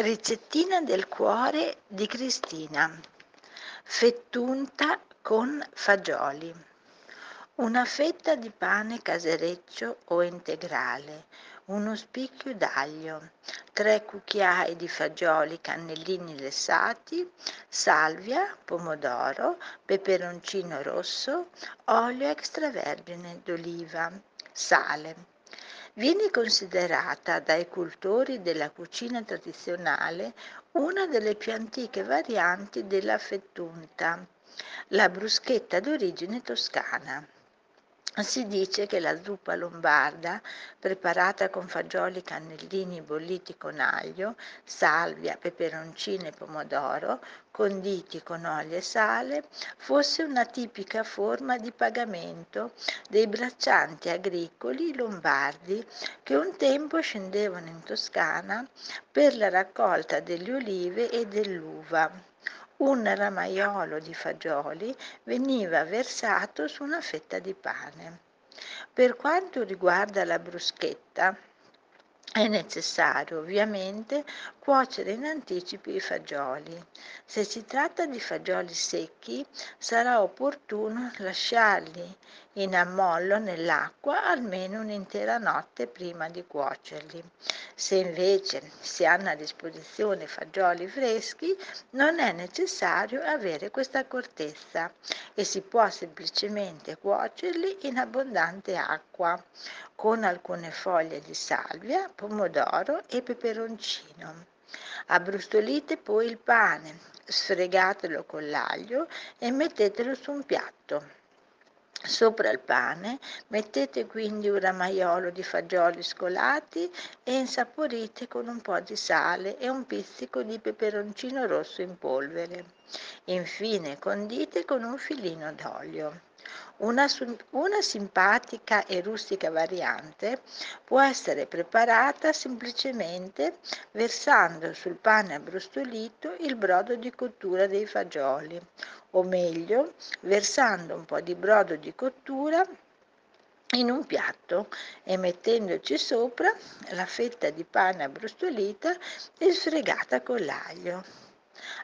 Ricettina del cuore di Cristina. Fettunta con fagioli. Una fetta di pane casereccio o integrale, uno spicchio d'aglio, tre cucchiai di fagioli cannellini lessati, salvia, pomodoro, peperoncino rosso, olio extravergine d'oliva, sale. Viene considerata dai cultori della cucina tradizionale una delle più antiche varianti della fettunta la bruschetta d'origine toscana. Si dice che la zuppa lombarda, preparata con fagioli cannellini bolliti con aglio, salvia, peperoncino e pomodoro, conditi con olio e sale, fosse una tipica forma di pagamento dei braccianti agricoli lombardi che un tempo scendevano in Toscana per la raccolta delle olive e dell'uva un ramaiolo di fagioli veniva versato su una fetta di pane. Per quanto riguarda la bruschetta, è necessario ovviamente cuocere in anticipo i fagioli. Se si tratta di fagioli secchi sarà opportuno lasciarli in ammollo nell'acqua almeno un'intera notte prima di cuocerli. Se invece si hanno a disposizione fagioli freschi non è necessario avere questa accortezza e si può semplicemente cuocerli in abbondante acqua con alcune foglie di salvia, pomodoro e peperoncino. Abbrustolite poi il pane, sfregatelo con l'aglio e mettetelo su un piatto. Sopra il pane mettete quindi un ramaiolo di fagioli scolati e insaporite con un po' di sale e un pizzico di peperoncino rosso in polvere. Infine condite con un filino d'olio. Una, una, simpatica e rustica variante può essere preparata semplicemente versando sul pane abbrustolito il brodo di cottura dei fagioli, o meglio, versando un po' di brodo di cottura in un piatto e mettendoci sopra la fetta di pane abbrustolita e sfregata con l'aglio.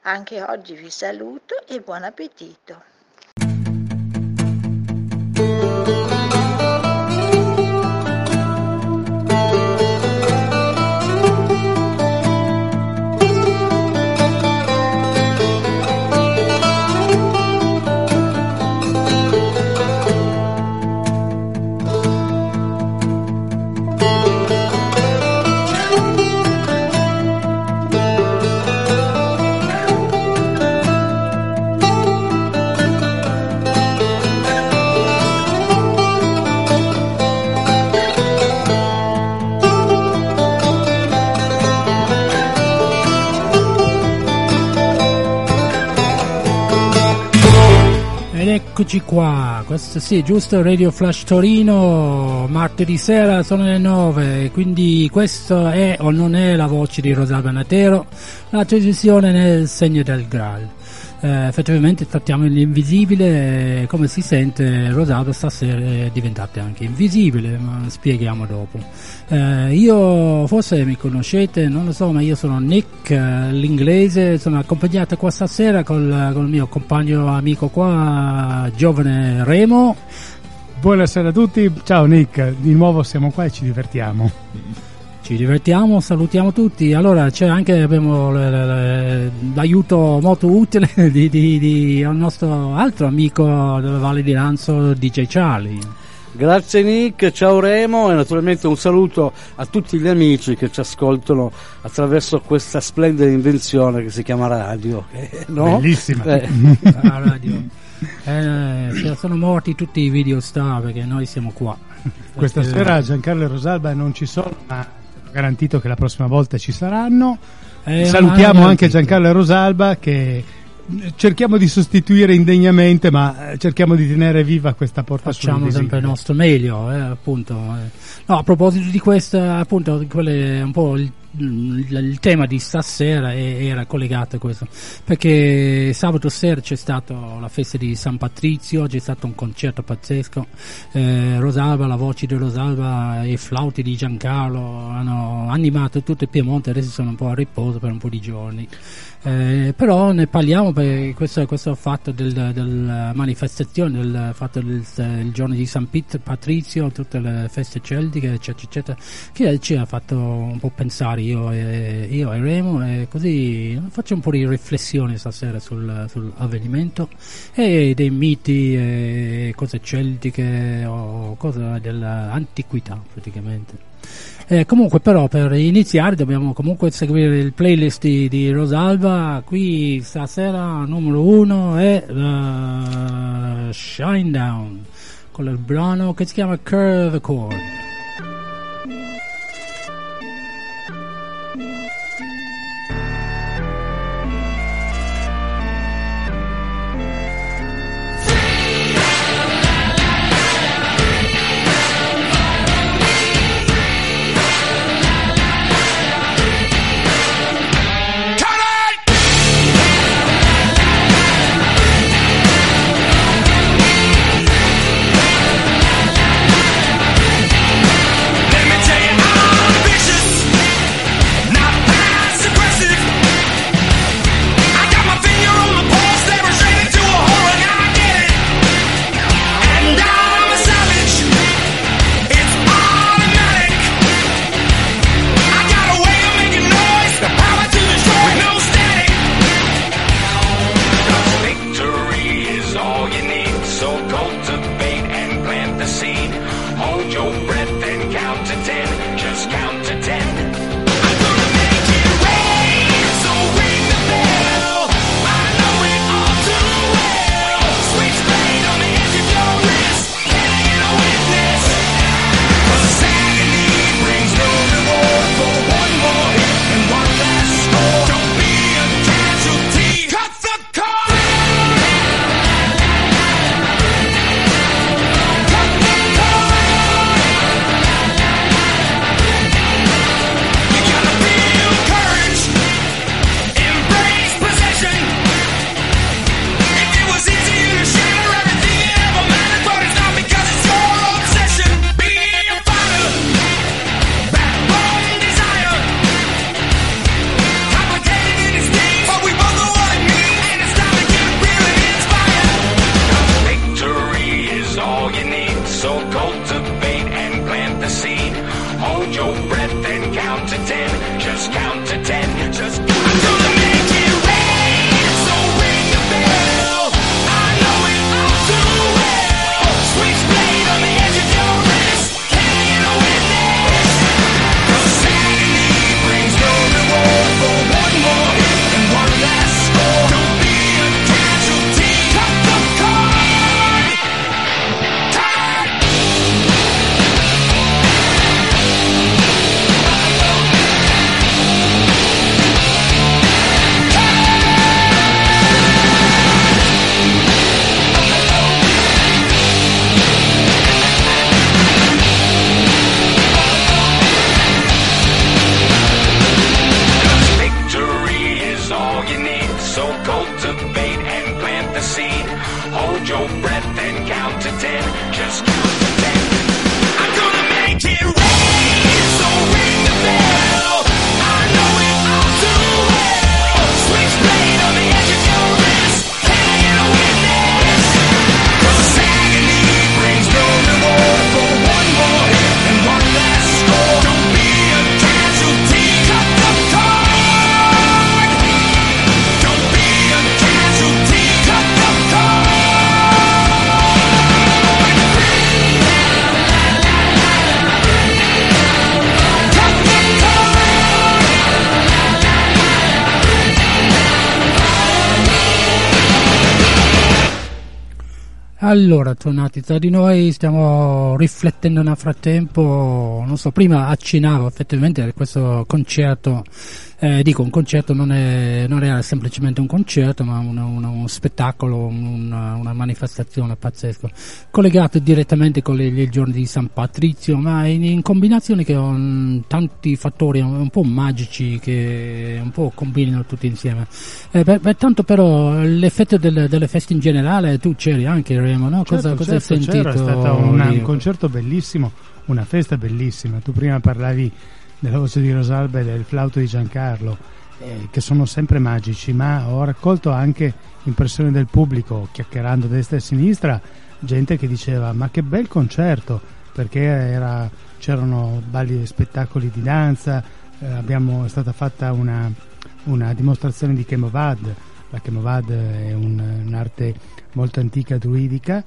Anche oggi vi saluto e buon appetito! Eccoci qua, questo sì, giusto, Radio Flash Torino, martedì sera sono le 9, quindi questo è o non è la voce di Rosalba Natero, la trasmissione nel segno del Graal eh, effettivamente trattiamo l'invisibile e come si sente Rosato stasera è diventata anche invisibile ma spieghiamo dopo. Eh, io forse mi conoscete non lo so ma io sono Nick eh, l'inglese sono accompagnato qua stasera col, col mio compagno amico qua giovane Remo. Buonasera a tutti, ciao Nick, di nuovo siamo qua e ci divertiamo ci divertiamo, salutiamo tutti. Allora c'è anche abbiamo l'aiuto molto utile di, di, di, un nostro altro amico della Valle di Lanzo, DJ Charlie. Grazie Nick, ciao Remo e naturalmente un saluto a tutti gli amici che ci ascoltano attraverso questa splendida invenzione che si chiama radio. No? Bellissima. Eh. La radio. Eh, sono morti tutti i video star perché noi siamo qua. Questa sera Giancarlo e Rosalba non ci sono, ma garantito che la prossima volta ci saranno. Eh, Salutiamo anche Giancarlo Rosalba che cerchiamo di sostituire indegnamente, ma eh, cerchiamo di tenere viva questa porta Facciamo sempre il nostro meglio, eh, appunto. Eh. No, a proposito di questo, appunto, quello è un po' il il tema di stasera era collegato a questo. Perché sabato sera c'è stata la festa di San Patrizio c'è stato un concerto pazzesco. Eh, Rosalba, la voce di Rosalba e i flauti di Giancarlo hanno animato tutto il Piemonte adesso sono un po' a riposo per un po' di giorni. Eh, però ne parliamo perché questo, questo fatto della del manifestazione, del fatto del, del giorno di San Piet Patrizio, tutte le feste celtiche, eccetera, eccetera, che ci ha fatto un po' pensare io e, io e Remo e così faccio un po' di riflessione stasera sul, sull'avvenimento e dei miti e cose celtiche o cose dell'antichità praticamente. Eh, comunque però per iniziare dobbiamo comunque seguire il playlist di, di Rosalva, qui stasera numero uno è uh, Shine con il brano che si chiama Curve Chord. Allora, tornati tra di noi, stiamo riflettendo nel frattempo, non so, prima accennavo effettivamente a questo concerto eh, dico, un concerto non, è, non, era semplicemente un concerto, ma un, un, un spettacolo, una, una, manifestazione pazzesca, collegato direttamente con le, i giorni di San Patrizio, ma in, in combinazione con tanti fattori un, po' magici che un po' combinano tutti insieme. Eh, per, per tanto però l'effetto del, delle feste in generale, tu c'eri anche Remo, no? Cosa, certo, cosa certo, hai sentito? È stato un concerto bellissimo, una festa bellissima. Tu prima parlavi della voce di Rosalba e del flauto di Giancarlo, eh, che sono sempre magici, ma ho raccolto anche impressioni del pubblico, chiacchierando destra e sinistra, gente che diceva ma che bel concerto, perché era, c'erano balli e spettacoli di danza, eh, abbiamo, è stata fatta una, una dimostrazione di Chemovad, la Chemovad è un, un'arte molto antica druidica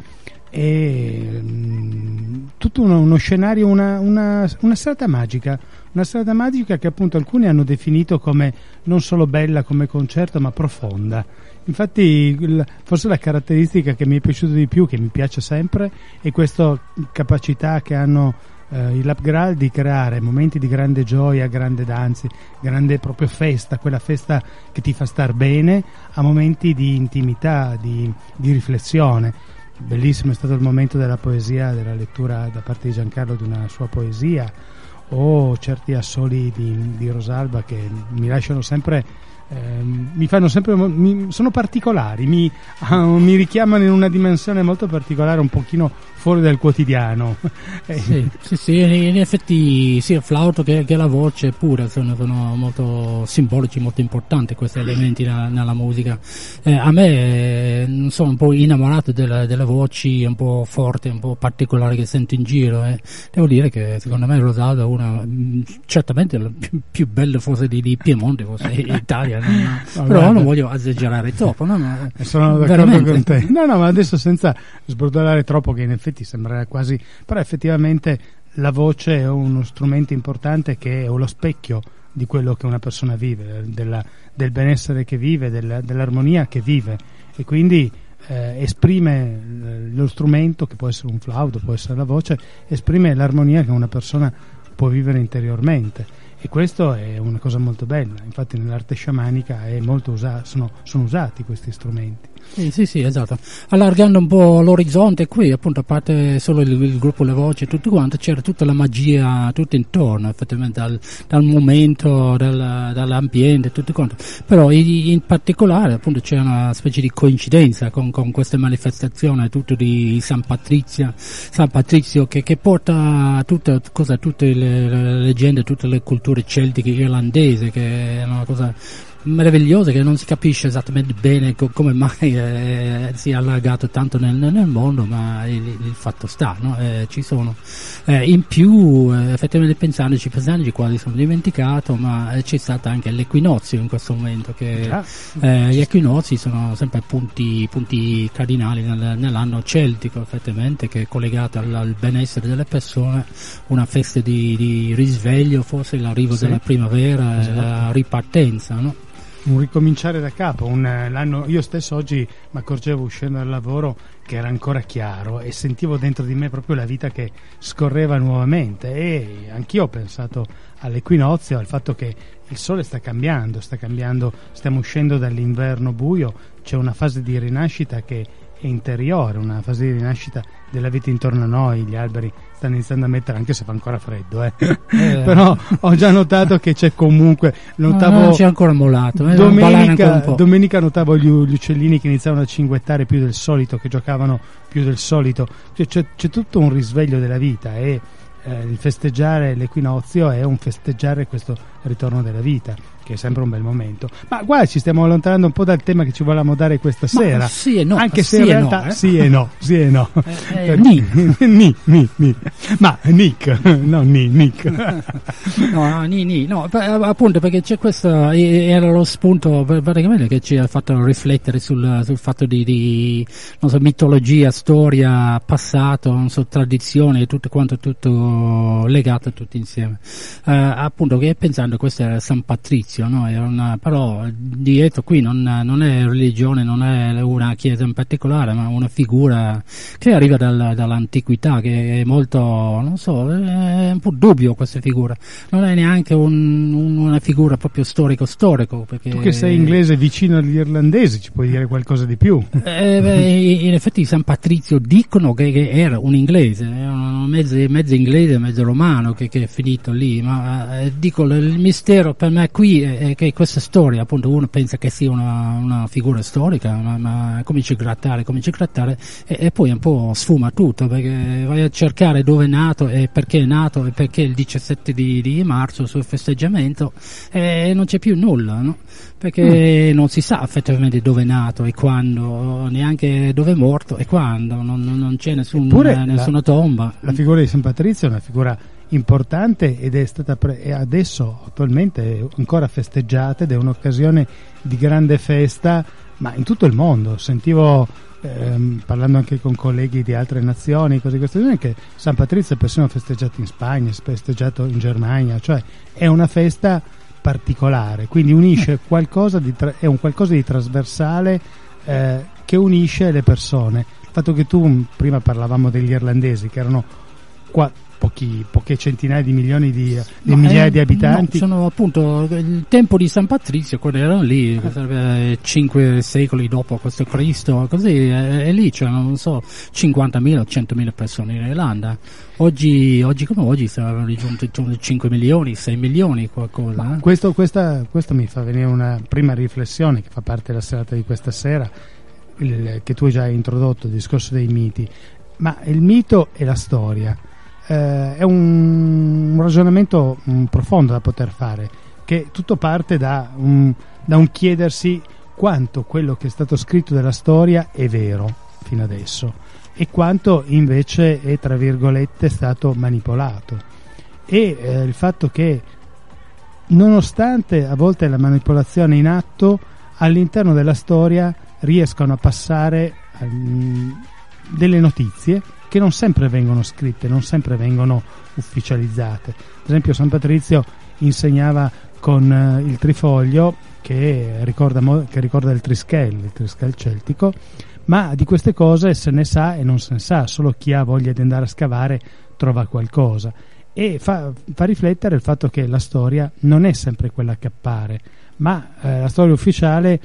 e mm, tutto uno, uno scenario, una, una, una serata magica, una strada magica che appunto alcuni hanno definito come non solo bella come concerto ma profonda. Infatti forse la caratteristica che mi è piaciuta di più, che mi piace sempre, è questa capacità che hanno eh, i Lapgral di creare momenti di grande gioia, grande danzi, grande proprio festa, quella festa che ti fa star bene, a momenti di intimità, di, di riflessione. Bellissimo è stato il momento della poesia, della lettura da parte di Giancarlo di una sua poesia o certi assoli di, di Rosalba che mi lasciano sempre eh, mi fanno sempre mi, sono particolari mi, uh, mi, richiamano in una dimensione molto particolare un pochino fuori dal quotidiano eh. sì, sì, sì, in effetti sia il flauto che, che, la voce pure sono, sono, molto simbolici molto importanti questi elementi nella, nella musica eh, a me sono un po' innamorato delle, delle, voci un po' forti un po' particolari che sento in giro eh. devo dire che secondo me Rosaldo è una mm, certamente la più, più bella forse di, di Piemonte forse Italia no, no. però non voglio esagerare troppo. No, no, Sono d'accordo veramente. con te. No, no, ma adesso senza sbordolare troppo, che in effetti sembrerà quasi, però effettivamente la voce è uno strumento importante che è lo specchio di quello che una persona vive, della, del benessere che vive, della, dell'armonia che vive. E quindi eh, esprime lo strumento che può essere un flauto, può essere la voce, esprime l'armonia che una persona può vivere interiormente. E questo è una cosa molto bella, infatti nell'arte sciamanica usa- sono, sono usati questi strumenti. Sì, sì, sì, esatto. Allargando un po' l'orizzonte qui, appunto, a parte solo il, il gruppo Le Voci e tutto quanto, c'era tutta la magia tutto intorno, effettivamente, dal, dal momento, dal, dall'ambiente, tutto quanto. Però in, particolare, appunto, c'è una specie di coincidenza con, con queste manifestazioni, tutto di San Patrizio, San Patrizio che, che porta tutta, cosa, tutte le, le leggende, tutte le culture celtiche irlandesi, che è una cosa meravigliose che non si capisce esattamente bene co- come mai eh, si è allargato tanto nel, nel mondo, ma il, il, fatto sta, no? eh, ci sono. Eh, in più, eh, effettivamente pensandoci, pensandoci quasi sono dimenticato, ma eh, c'è stato anche l'equinozio in questo momento, che ah, eh, gli equinozi sono sempre punti, punti cardinali nel, nell'anno celtico, effettivamente, che è collegato al, al, benessere delle persone, una festa di, di risveglio, forse l'arrivo sì. della primavera, esatto. la ripartenza, no? Un ricominciare da capo. Un, io stesso oggi mi accorgevo uscendo dal lavoro che era ancora chiaro e sentivo dentro di me proprio la vita che scorreva nuovamente e anch'io ho pensato all'equinozio, al fatto che il sole sta cambiando, sta cambiando, stiamo uscendo dall'inverno buio, c'è una fase di rinascita che interiore, una fase di rinascita della vita intorno a noi, gli alberi stanno iniziando a mettere anche se fa ancora freddo eh. Eh. però ho già notato che c'è comunque notavo, no, c'è ancora molato eh, domenica, domenica, notavo gli, gli, uccellini che iniziavano a cinguettare più del solito che giocavano più del solito cioè, c'è, c'è tutto un risveglio della vita e eh, il festeggiare l'equinozio è un festeggiare questo ritorno della vita che è sempre un bel momento. Ma guarda, ci stiamo allontanando un po' dal tema che ci volevamo dare questa sera. Ma sì e no. Anche se sì in realtà no, eh? sì e no, sì e no. Eh, eh, ni. ni, ni, ni. Ma Nick, no ni, Nick. no, ni, ni. No, appunto perché c'è questo, era lo spunto praticamente che ci ha fatto riflettere sul, sul fatto di, di non so, mitologia, storia, passato, non so, tradizioni e tutto quanto, tutto legato tutto insieme. Uh, appunto che pensando questo era San Patrizio all'inizio, no? una, però dietro qui non, non, è religione, non è una chiesa in particolare, ma una figura che arriva dal, dall'antichità, che è molto, non so, è un po' dubbio questa figura, non è neanche un, un, una figura proprio storico-storico. Perché... Tu che sei inglese vicino agli irlandesi ci puoi dire qualcosa di più? Eh, beh, in effetti San Patrizio dicono che, che era un inglese, mezzo, mezzo inglese, mezzo romano che, che, è finito lì, ma eh, dico il mistero per me qui è che questa storia, appunto, uno pensa che sia una, una figura storica, ma, ma comincia a grattare, comincia a grattare e, e, poi un po' sfuma tutto perché vai a cercare dove è nato e perché è nato e perché il 17 di, di marzo sul festeggiamento e non c'è più nulla, no? perché mm. non si sa effettivamente dove è nato e quando, neanche dove è morto e quando, non, non c'è nessun, nessuna tomba. La figura di San Patrizio è una figura importante ed è stata pre- adesso attualmente ancora festeggiata ed è un'occasione di grande festa ma in tutto il mondo. Sentivo, ehm, parlando anche con colleghi di altre nazioni, cose di questo genere, che San Patrizio è persino festeggiato in Spagna, è festeggiato in Germania, cioè è una festa particolare, quindi unisce qualcosa di tra- è un qualcosa di trasversale eh, che unisce le persone. Il fatto che tu, prima parlavamo degli irlandesi, che erano qua, pochi, poche centinaia di milioni di, di no, migliaia eh, di abitanti. No, sono appunto il tempo di San Patrizio, quelli erano lì, eh. cinque secoli dopo questo Cristo, così, e, lì c'erano, non so, 50.000 o 100.000 persone in Irlanda. Oggi, oggi come oggi saranno raggiunti 5 milioni, 6 milioni qualcosa. Eh? Questo, questa, questo mi fa venire una prima riflessione che fa parte della serata di questa sera, il, che tu hai già introdotto, il discorso dei miti. Ma il mito e la storia eh, è un, ragionamento um, profondo da poter fare, che tutto parte da un, da un chiedersi quanto quello che è stato scritto della storia è vero fino adesso e quanto invece è tra virgolette stato manipolato. E eh, il fatto che nonostante a volte la manipolazione in atto all'interno della storia riescono a passare um, delle notizie che non sempre vengono scritte, non sempre vengono ufficializzate. Ad esempio San Patrizio insegnava con eh, il trifoglio che ricorda, che ricorda il trischel, il trischel celtico, ma di queste cose se ne sa e non se ne sa, solo chi ha voglia di andare a scavare trova qualcosa. E fa, fa riflettere il fatto che la storia non è sempre quella che appare, ma eh, la storia ufficiale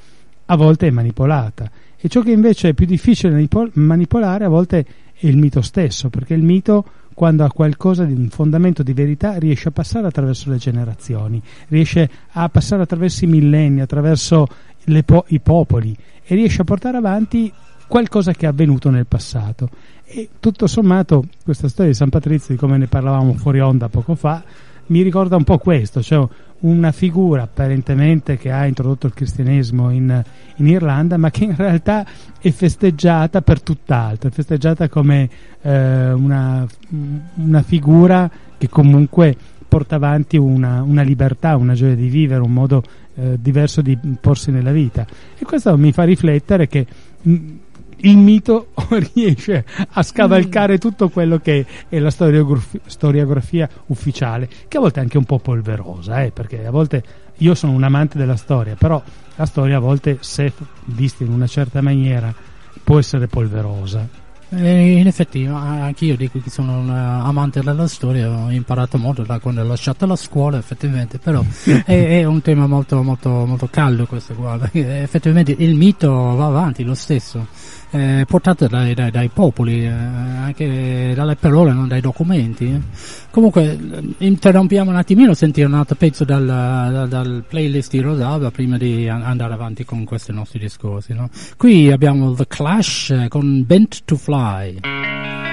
a volte è manipolata. E ciò che invece è più difficile manipolare a volte il mito stesso, perché il mito quando ha qualcosa di un fondamento di verità riesce a passare attraverso le generazioni, riesce a passare attraverso i millenni, attraverso po- i popoli e riesce a portare avanti qualcosa che è avvenuto nel passato. E tutto sommato questa storia di San Patrizio, di come ne parlavamo fuori onda poco fa, mi ricorda un po' questo, cioè una figura apparentemente che ha introdotto il cristianesimo in, in, Irlanda, ma che in realtà è festeggiata per tutt'altro, è festeggiata come eh, una, una, figura che comunque porta avanti una, una, libertà, una gioia di vivere, un modo eh, diverso di porsi nella vita. E questo mi fa riflettere che mh, il mito riesce a scavalcare mm. tutto quello che è la storiografia, storiografia ufficiale, che a volte è anche un po' polverosa, eh, perché a volte io sono un amante della storia, però la storia a volte, se vista in una certa maniera, può essere polverosa. Eh, in effetti, anch'io dico che sono un amante della storia, ho imparato molto da quando ho lasciato la scuola, effettivamente, però è, è, un tema molto, molto, molto caldo questo qua, effettivamente il mito va avanti lo stesso eh, portate dai, dai, dai popoli, eh, anche dalle parole, non dai documenti. Comunque interrompiamo un attimino, sentire un altro pezzo dal, dal, dal playlist di Rosalba prima di andare avanti con questi nostri discorsi. No? Qui abbiamo The Clash eh, con Bent to Fly.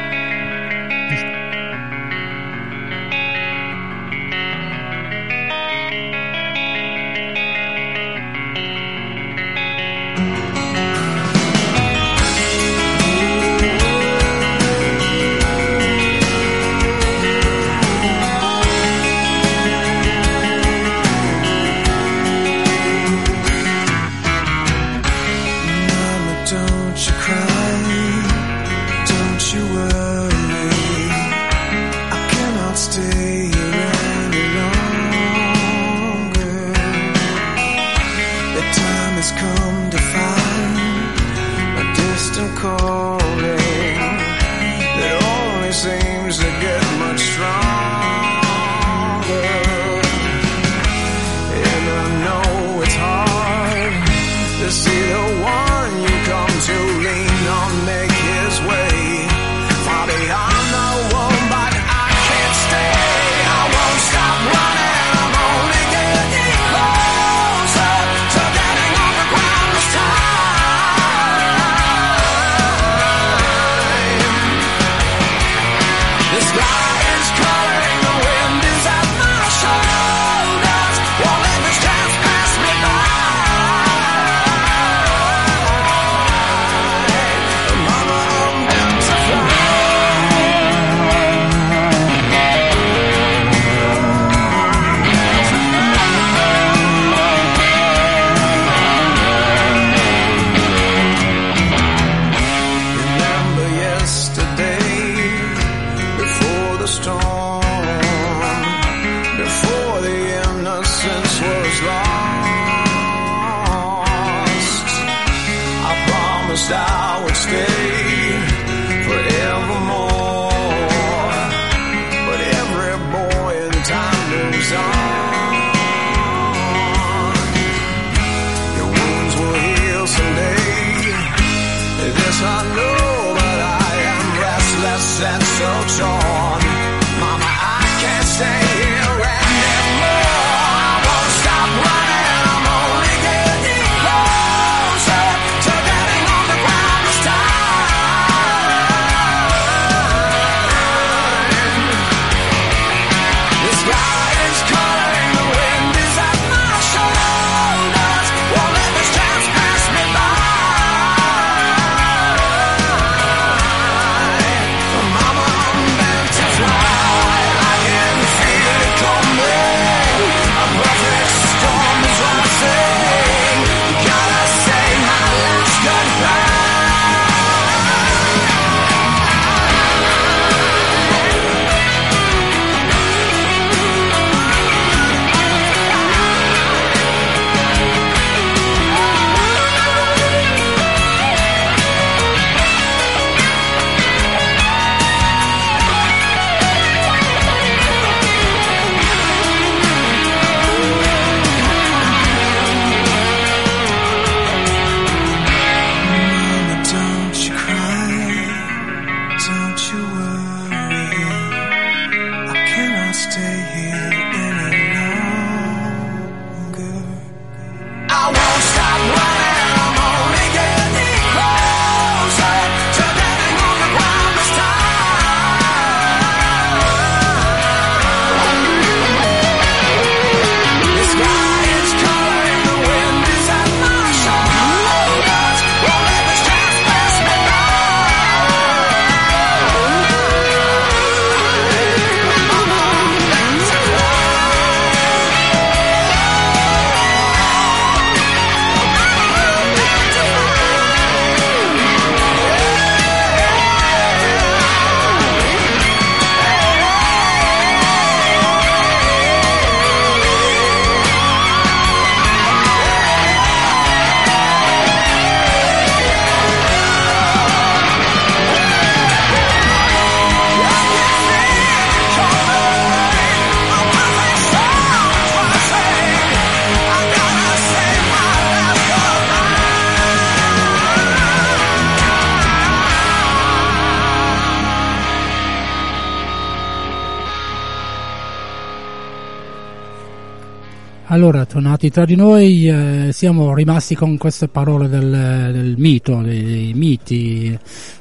Allora, tornati tra di noi, eh, siamo rimasti con queste parole del, del mito, dei, dei miti.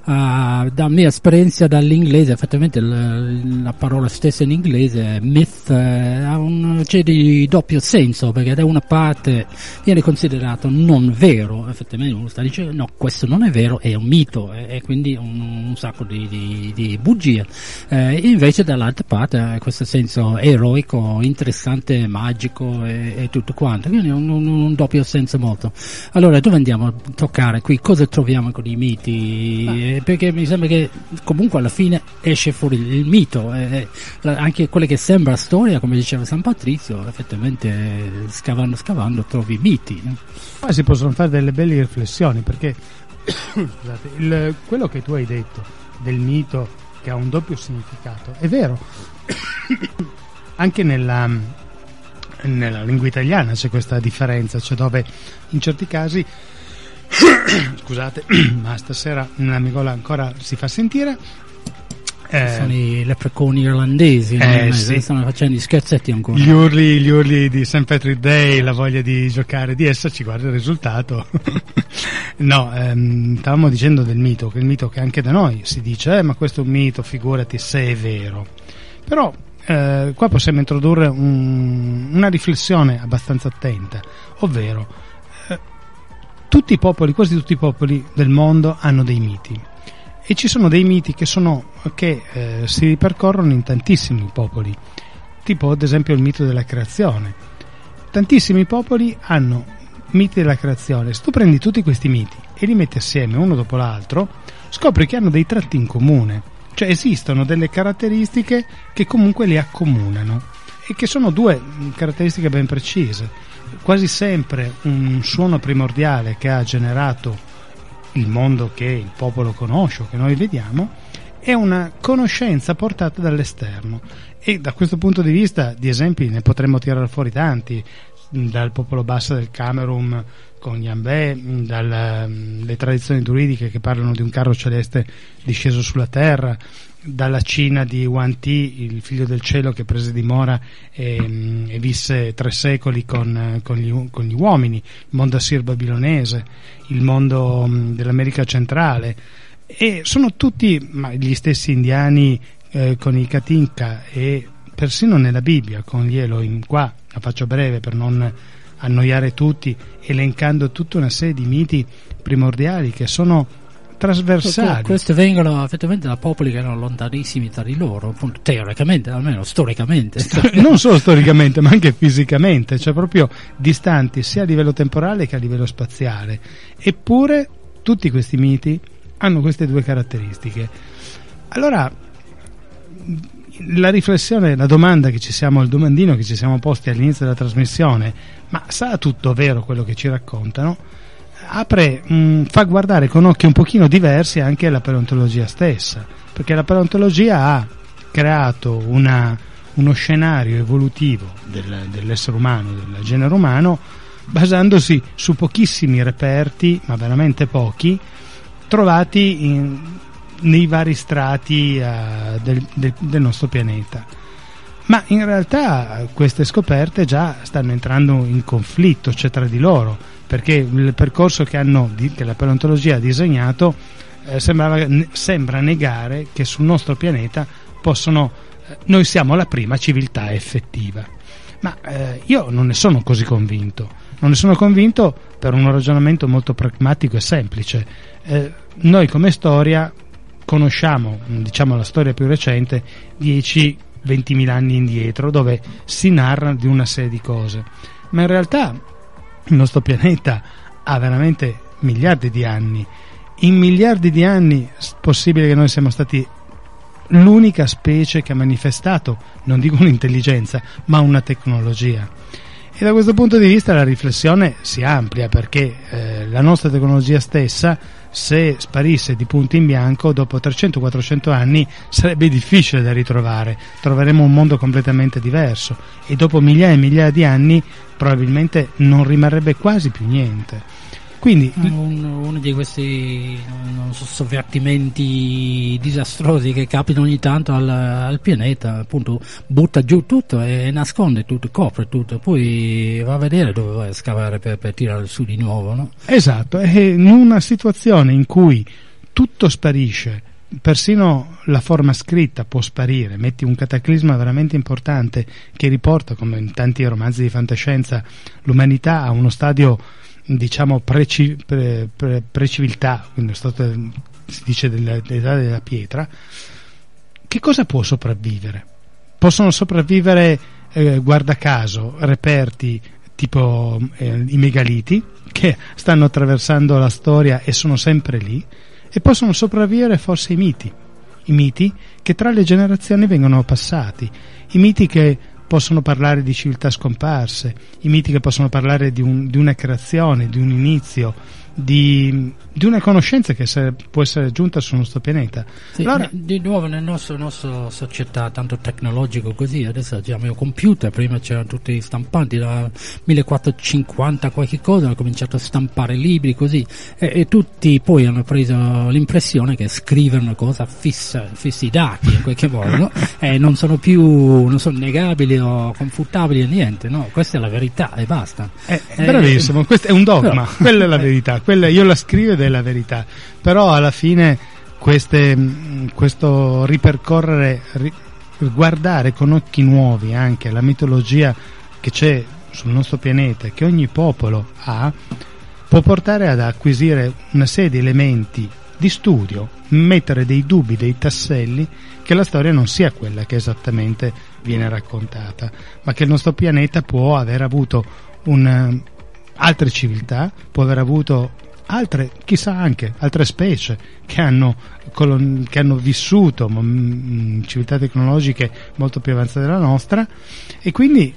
Uh, da mia esperienza dall'inglese, effettivamente la, la parola stessa in inglese, myth, eh, ha un, c'è di doppio senso, perché da una parte viene considerato non vero, effettivamente uno sta dicendo no, questo non è vero, è un mito, e, e quindi un, un, sacco di, di, di bugie. Eh, invece dall'altra parte ha questo senso eroico, interessante, magico. E, e, tutto quanto, quindi un, un, un, doppio senso molto. Allora, dove andiamo a toccare qui? Cosa troviamo con i miti? Perché mi sembra che comunque alla fine esce fuori il mito, eh, anche quelle che sembra storia, come diceva San Patrizio, effettivamente scavando scavando trovi miti. Ma si possono fare delle belle riflessioni perché scusate, il, quello che tu hai detto del mito che ha un doppio significato è vero anche nella, nella lingua italiana c'è questa differenza, cioè dove in certi casi scusate, ma stasera la mia gola ancora si fa sentire. Eh, sono i lepreconi irlandesi, eh, sì. stanno facendo gli scherzetti ancora. Gli urli, gli urli di St. Patrick Day, la voglia di giocare, di esserci, guarda il risultato. no, ehm, stavamo dicendo del mito, che il mito che anche da noi si dice, eh, ma questo è un mito, figurati se è vero. Però eh, qua possiamo introdurre un, una riflessione abbastanza attenta, ovvero tutti i popoli, quasi tutti i popoli del mondo hanno dei miti e ci sono dei miti che, sono, che eh, si ripercorrono in tantissimi popoli, tipo ad esempio il mito della creazione. Tantissimi popoli hanno miti della creazione. Se tu prendi tutti questi miti e li metti assieme uno dopo l'altro, scopri che hanno dei tratti in comune Cioè esistono delle caratteristiche che comunque li accomunano e che sono due caratteristiche ben precise. Quasi sempre un suono primordiale che ha generato il mondo che il popolo conosce o che noi vediamo è una conoscenza portata dall'esterno. E da questo punto di vista di esempi ne potremmo tirare fuori tanti. Dal popolo basso del Camerun con Yambè, dalle tradizioni druidiche che parlano di un carro celeste disceso sulla terra, dalla Cina di Wan Ti, il figlio del cielo che prese dimora e, e visse tre secoli con, con, gli, con, gli, uomini, il mondo assir babilonese, il mondo dell'America centrale. E sono tutti gli stessi indiani eh, con i Katinka e persino nella Bibbia con gli Elohim. Qua la faccio breve per non annoiare tutti, elencando tutta una serie di miti primordiali che sono trasversali. Questi vengono effettivamente da popoli che erano lontanissimi tra di loro, appunto, teoricamente, almeno storicamente. Sto- non solo storicamente, ma anche fisicamente, cioè proprio distanti sia a livello temporale che a livello spaziale. Eppure tutti questi miti hanno queste due caratteristiche. Allora, la riflessione, la domanda che ci siamo, il domandino che ci siamo posti all'inizio della trasmissione, ma sarà tutto vero quello che ci raccontano? Apre, mh, mm, fa guardare con occhi un pochino diversi anche la paleontologia stessa, perché la paleontologia ha creato una, uno scenario evolutivo del, dell'essere umano, del genere umano, basandosi su pochissimi reperti, ma veramente pochi, trovati in, nei vari strati uh, del, del, del, nostro pianeta. Ma in realtà queste scoperte già stanno entrando in conflitto, cioè tra di loro, perché il percorso che, hanno, che la paleontologia ha disegnato eh, sembrava, sembra negare che sul nostro pianeta possono, eh, noi siamo la prima civiltà effettiva. Ma eh, io non ne sono così convinto. Non ne sono convinto per un ragionamento molto pragmatico e semplice. Eh, noi come storia conosciamo, diciamo la storia più recente, 10-20 mila anni indietro, dove si narra di una serie di cose. Ma in realtà il nostro pianeta ha veramente miliardi di anni. In miliardi di anni è possibile che noi siamo stati l'unica specie che ha manifestato, non dico un'intelligenza, ma una tecnologia. E da questo punto di vista la riflessione si amplia perché eh, la nostra tecnologia stessa se sparisse di punto in bianco dopo 300-400 anni sarebbe difficile da ritrovare, troveremo un mondo completamente diverso e dopo migliaia e migliaia di anni probabilmente non rimarrebbe quasi più niente. Quindi, uno, uno di questi so, sovvertimenti disastrosi che capitano ogni tanto al, al, pianeta, appunto, butta giù tutto e nasconde tutto, copre tutto, poi va a vedere dove va a scavare per, per tirare su di nuovo. No? Esatto, e in una situazione in cui tutto sparisce, persino la forma scritta può sparire, metti un cataclisma veramente importante che riporta, come in tanti romanzi di fantascienza, l'umanità a uno stadio diciamo preci, pre, pre, preciviltà, quindi stato, si dice dell'età della pietra, che cosa può sopravvivere? Possono sopravvivere, eh, guarda caso, reperti tipo eh, i megaliti che stanno attraversando la storia e sono sempre lì e possono sopravvivere forse i miti, i miti che tra le generazioni vengono passati, i miti che possono parlare di civiltà scomparse, i miti che possono parlare di, un, di una creazione, di un inizio, di, di una conoscenza che essere, può essere giunta sul nostro pianeta. Sì, allora, di nuovo nel nostro, nostro società tanto tecnologico così, adesso abbiamo il computer, prima c'erano tutti i stampanti, da 1450 qualche cosa, hanno cominciato a stampare libri così e, e tutti poi hanno preso l'impressione che scrivere una cosa fissa, fissi i dati in qualche modo no? e non sono più non sono negabili o confutabili e niente, no? questa è la verità e basta. Eh, eh, bravissimo, questo è un dogma, però, quella è la verità, quella, io la scrivo ed è la verità, però alla fine queste, mm, questo ripercorrere, ri, guardare con occhi nuovi anche la mitologia che c'è sul nostro pianeta, che ogni popolo ha, può portare ad acquisire una serie di elementi di studio, mettere dei dubbi, dei tasselli, che la storia non sia quella che esattamente viene raccontata, ma che il nostro pianeta può aver avuto un, altre civiltà, può aver avuto altre, chissà anche, altre specie che hanno, colon- che hanno vissuto in civiltà tecnologiche molto più avanzate della nostra. E quindi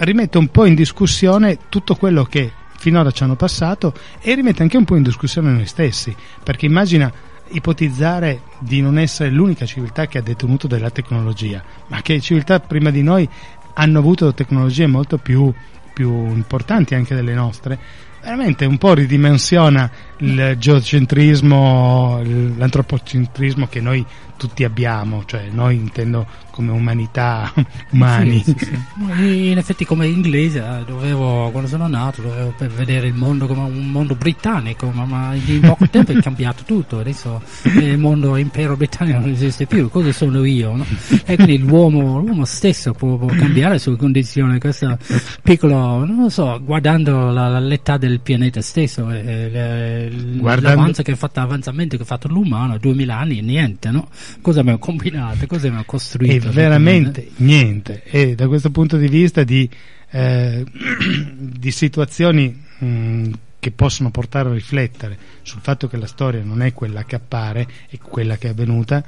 rimette un po' in discussione tutto quello che finora ci hanno passato e rimette anche un po' in discussione noi stessi, perché immagina ipotizzare di non essere l'unica civiltà che ha detenuto della tecnologia, ma che civiltà prima di noi hanno avuto tecnologie molto più, più importanti anche delle nostre, veramente un po' ridimensiona il geocentrismo, l'antropocentrismo che noi tutti abbiamo, cioè noi intendo come umanità umani. Sì, sì, sì. In effetti come inglese eh, dovevo, quando sono nato, dovevo per vedere il mondo come un mondo britannico, ma, ma in poco tempo è cambiato tutto, adesso il mondo impero britannico non esiste più, cosa sono io? No? E quindi l'uomo, l'uomo stesso può, può, cambiare le sue condizioni, questo piccolo, non lo so, guardando la, l'età del pianeta stesso, eh, l'avanzo che ha fatto, l'avanzamento che ha fatto l'umano, 2000 anni, niente, no? Cosa abbiamo combinato, cosa abbiamo costruito? E veramente niente. E da questo punto di vista di, eh, di situazioni mh, che possono portare a riflettere sul fatto che la storia non è quella che appare, è quella che è avvenuta,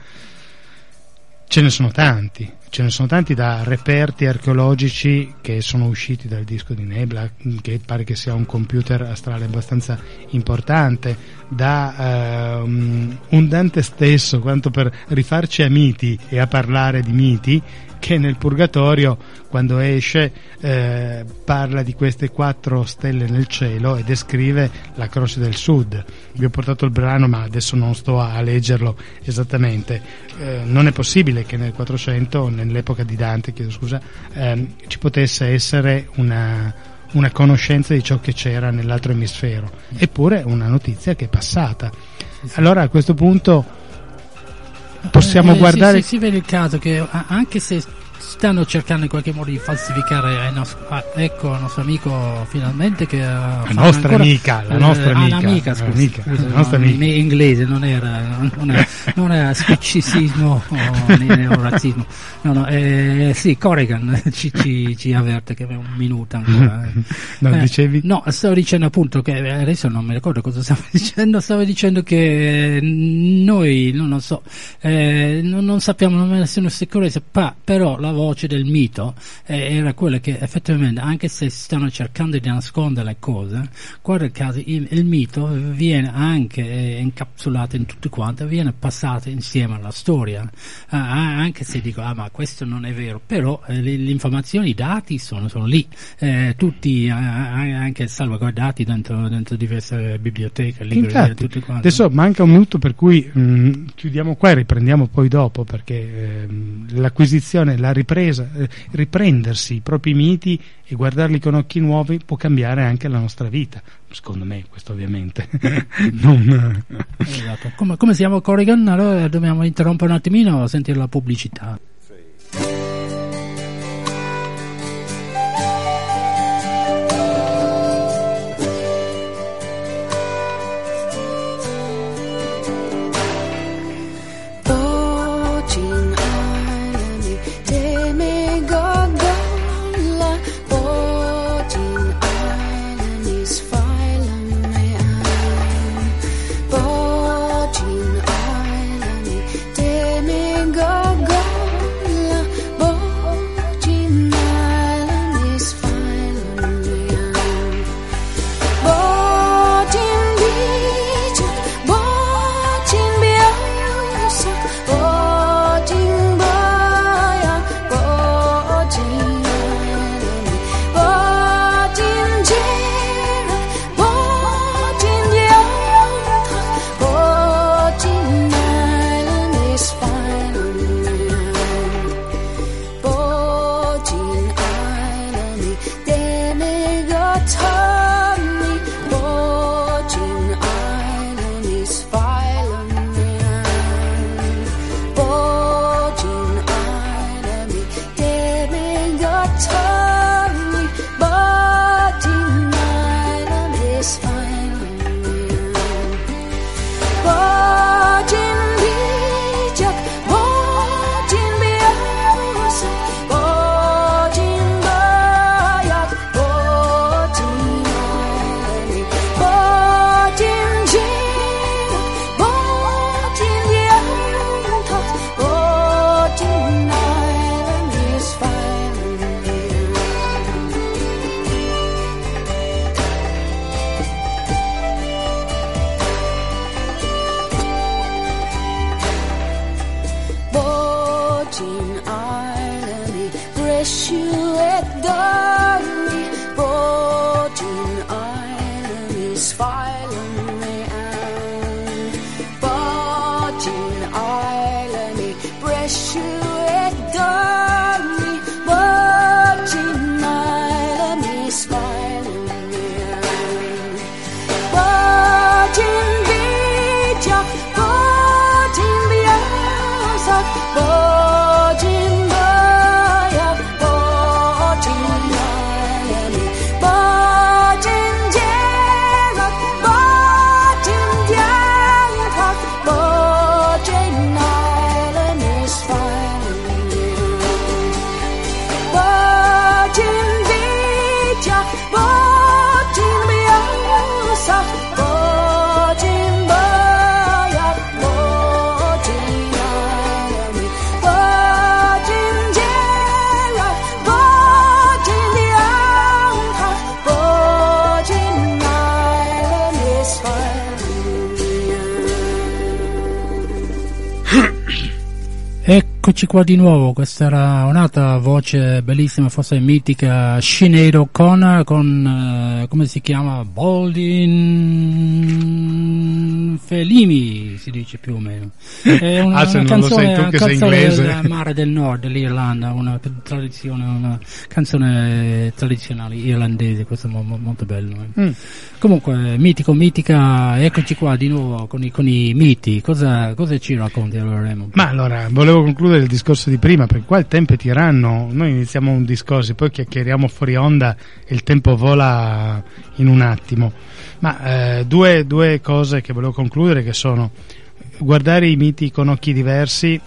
ce ne sono tanti ce ne sono tanti da reperti archeologici che sono usciti dal disco di Nebla, che pare che sia un computer astrale abbastanza importante, da uh, un Dante stesso, quanto per rifarci a miti e a parlare di miti, che nel Purgatorio, quando esce, eh, parla di queste quattro stelle nel cielo e descrive la croce del sud. Vi ho portato il brano, ma adesso non sto a leggerlo esattamente. Eh, non è possibile che nel 400, nell'epoca di Dante, chiedo scusa, eh, ci potesse essere una, una conoscenza di ciò che c'era nell'altro emisfero. Eppure è una notizia che è passata. Allora a questo punto possiamo eh, guardare. Sì, sì, si vede il caso che anche se stanno cercando in qualche modo di falsificare nostro, ah, ecco il nostro amico finalmente che la nostra ancora, amica la nostra eh, amica, amica, scusa, amica, scusa no, nostra amica. in inglese non era non era, non era scetticismo o neorazzismo no no eh, sì Corrigan ci, ci, ci, avverte che è un minuto ancora eh. no, eh, dicevi? no stavo dicendo appunto che adesso non mi ricordo cosa stavo dicendo stavo dicendo che noi non lo so eh, non, non sappiamo non è nessuna sicurezza pa, però la voce del mito eh, era quella che effettivamente, anche se stanno cercando di nascondere le cose, guarda caso il, il mito viene anche eh, incapsulato in tutti quanti, viene passato insieme alla storia, ah, anche se dico, ah ma questo non è vero, però eh, le, le, informazioni, i dati sono, sono lì, eh, tutti anche salvaguardati dentro, dentro diverse biblioteche, librerie, tutti quanti. Adesso manca un minuto per cui mh, mm, chiudiamo qua e riprendiamo poi dopo, perché ehm, l'acquisizione, la ripresa eh, riprendersi i propri miti e guardarli con occhi nuovi può cambiare anche la nostra vita. Secondo me, questo ovviamente. non... esatto. come, come siamo Corrigan? Allora dobbiamo interrompere un attimino a sentire la pubblicità. Eccoci qua di nuovo, questa era un'altra voce bellissima, forse mitica, Sinead O'Connor con, uh, come si chiama, Boldin Felimi, si dice più o meno. È una, ah, una canzone, una canzone del mare del nord dell'Irlanda, una tradizione, una canzone tradizionale irlandese, questo è mo- molto bello. Eh. Mm. Comunque, mitico, mitica, eccoci qua di nuovo con i, con i miti, cosa, cosa ci racconti allora Remo? Ma allora, volevo concludere il discorso di prima, perché qua il tempo è tiranno, noi iniziamo un discorso, poi chiacchieriamo fuori onda e il tempo vola in un attimo. Ma eh, due, due cose che volevo concludere che sono guardare i miti con occhi diversi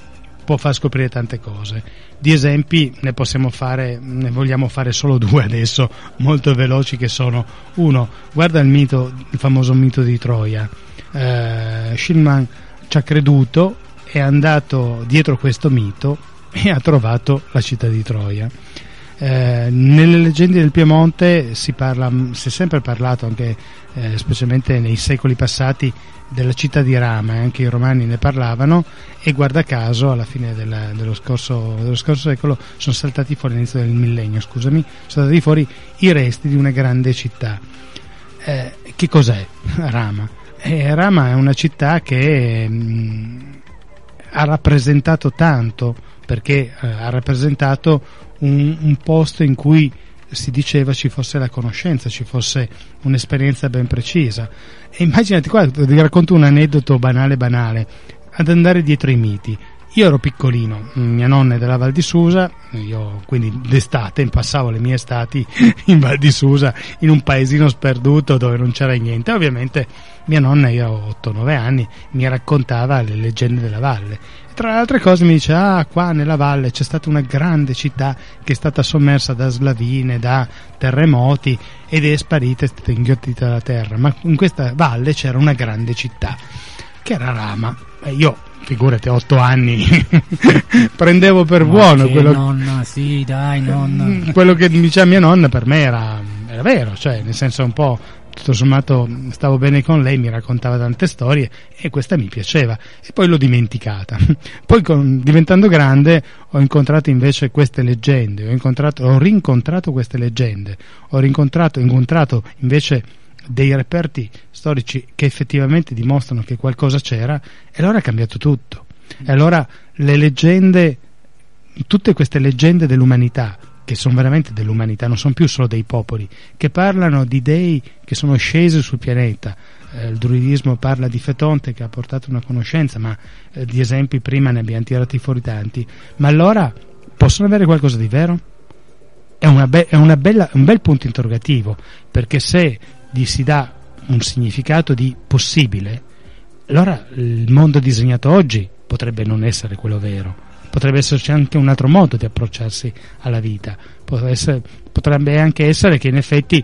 può far scoprire tante cose. Di esempi ne possiamo fare, ne vogliamo fare solo due adesso, molto veloci che sono uno, guarda il mito, il famoso mito di Troia. Eh, Schillman ci ha creduto, è andato dietro questo mito e ha trovato la città di Troia. Eh, nelle leggende del Piemonte si, parla, si è sempre parlato, anche eh, specialmente nei secoli passati, della città di Rama, anche i romani ne parlavano e guarda caso alla fine della, dello, scorso, dello, scorso, secolo sono saltati fuori all'inizio del millennio, scusami, sono saltati fuori i resti di una grande città. Eh, che cos'è Rama? Eh, Rama è una città che mh, mm, ha rappresentato tanto perché eh, ha rappresentato un, un posto in cui si diceva ci fosse la conoscenza, ci fosse un'esperienza ben precisa. E immaginati qua, vi racconto un aneddoto banale banale, ad andare dietro i miti. Io ero piccolino, mia nonna è della Val di Susa, io quindi d'estate passavo le mie estati in Val di Susa, in un paesino sperduto dove non c'era niente. Ovviamente mia nonna, io ho 8-9 anni, mi raccontava le leggende della valle tra le altre cose mi dice, ah, qua nella valle c'è stata una grande città che è stata sommersa da slavine, da terremoti ed è sparita, è stata inghiottita dalla terra. Ma in questa valle c'era una grande città, che era Rama. E io, figurati, a otto anni, prendevo per Ma buono quello... Nonna, sì, dai, nonna. quello che diceva mia nonna per me era, era vero, cioè, nel senso un po' tutto sommato stavo bene con lei, mi raccontava tante storie e questa mi piaceva e poi l'ho dimenticata. Poi con, diventando grande ho incontrato invece queste leggende, ho, ho rincontrato queste leggende, ho incontrato invece dei reperti storici che effettivamente dimostrano che qualcosa c'era e allora è cambiato tutto. E allora le leggende, tutte queste leggende dell'umanità, che sono veramente dell'umanità, non sono più solo dei popoli, che parlano di dei che sono scesi sul pianeta. Eh, il druidismo parla di Fetonte che ha portato una conoscenza, ma eh, di esempi prima ne abbiamo tirati fuori tanti. Ma allora possono avere qualcosa di vero? È, be- è bella, un bel punto interrogativo, perché se gli si dà un significato di possibile, allora il mondo disegnato oggi potrebbe non essere quello vero potrebbe esserci anche un altro modo di approcciarsi alla vita, essere, potrebbe anche essere che in effetti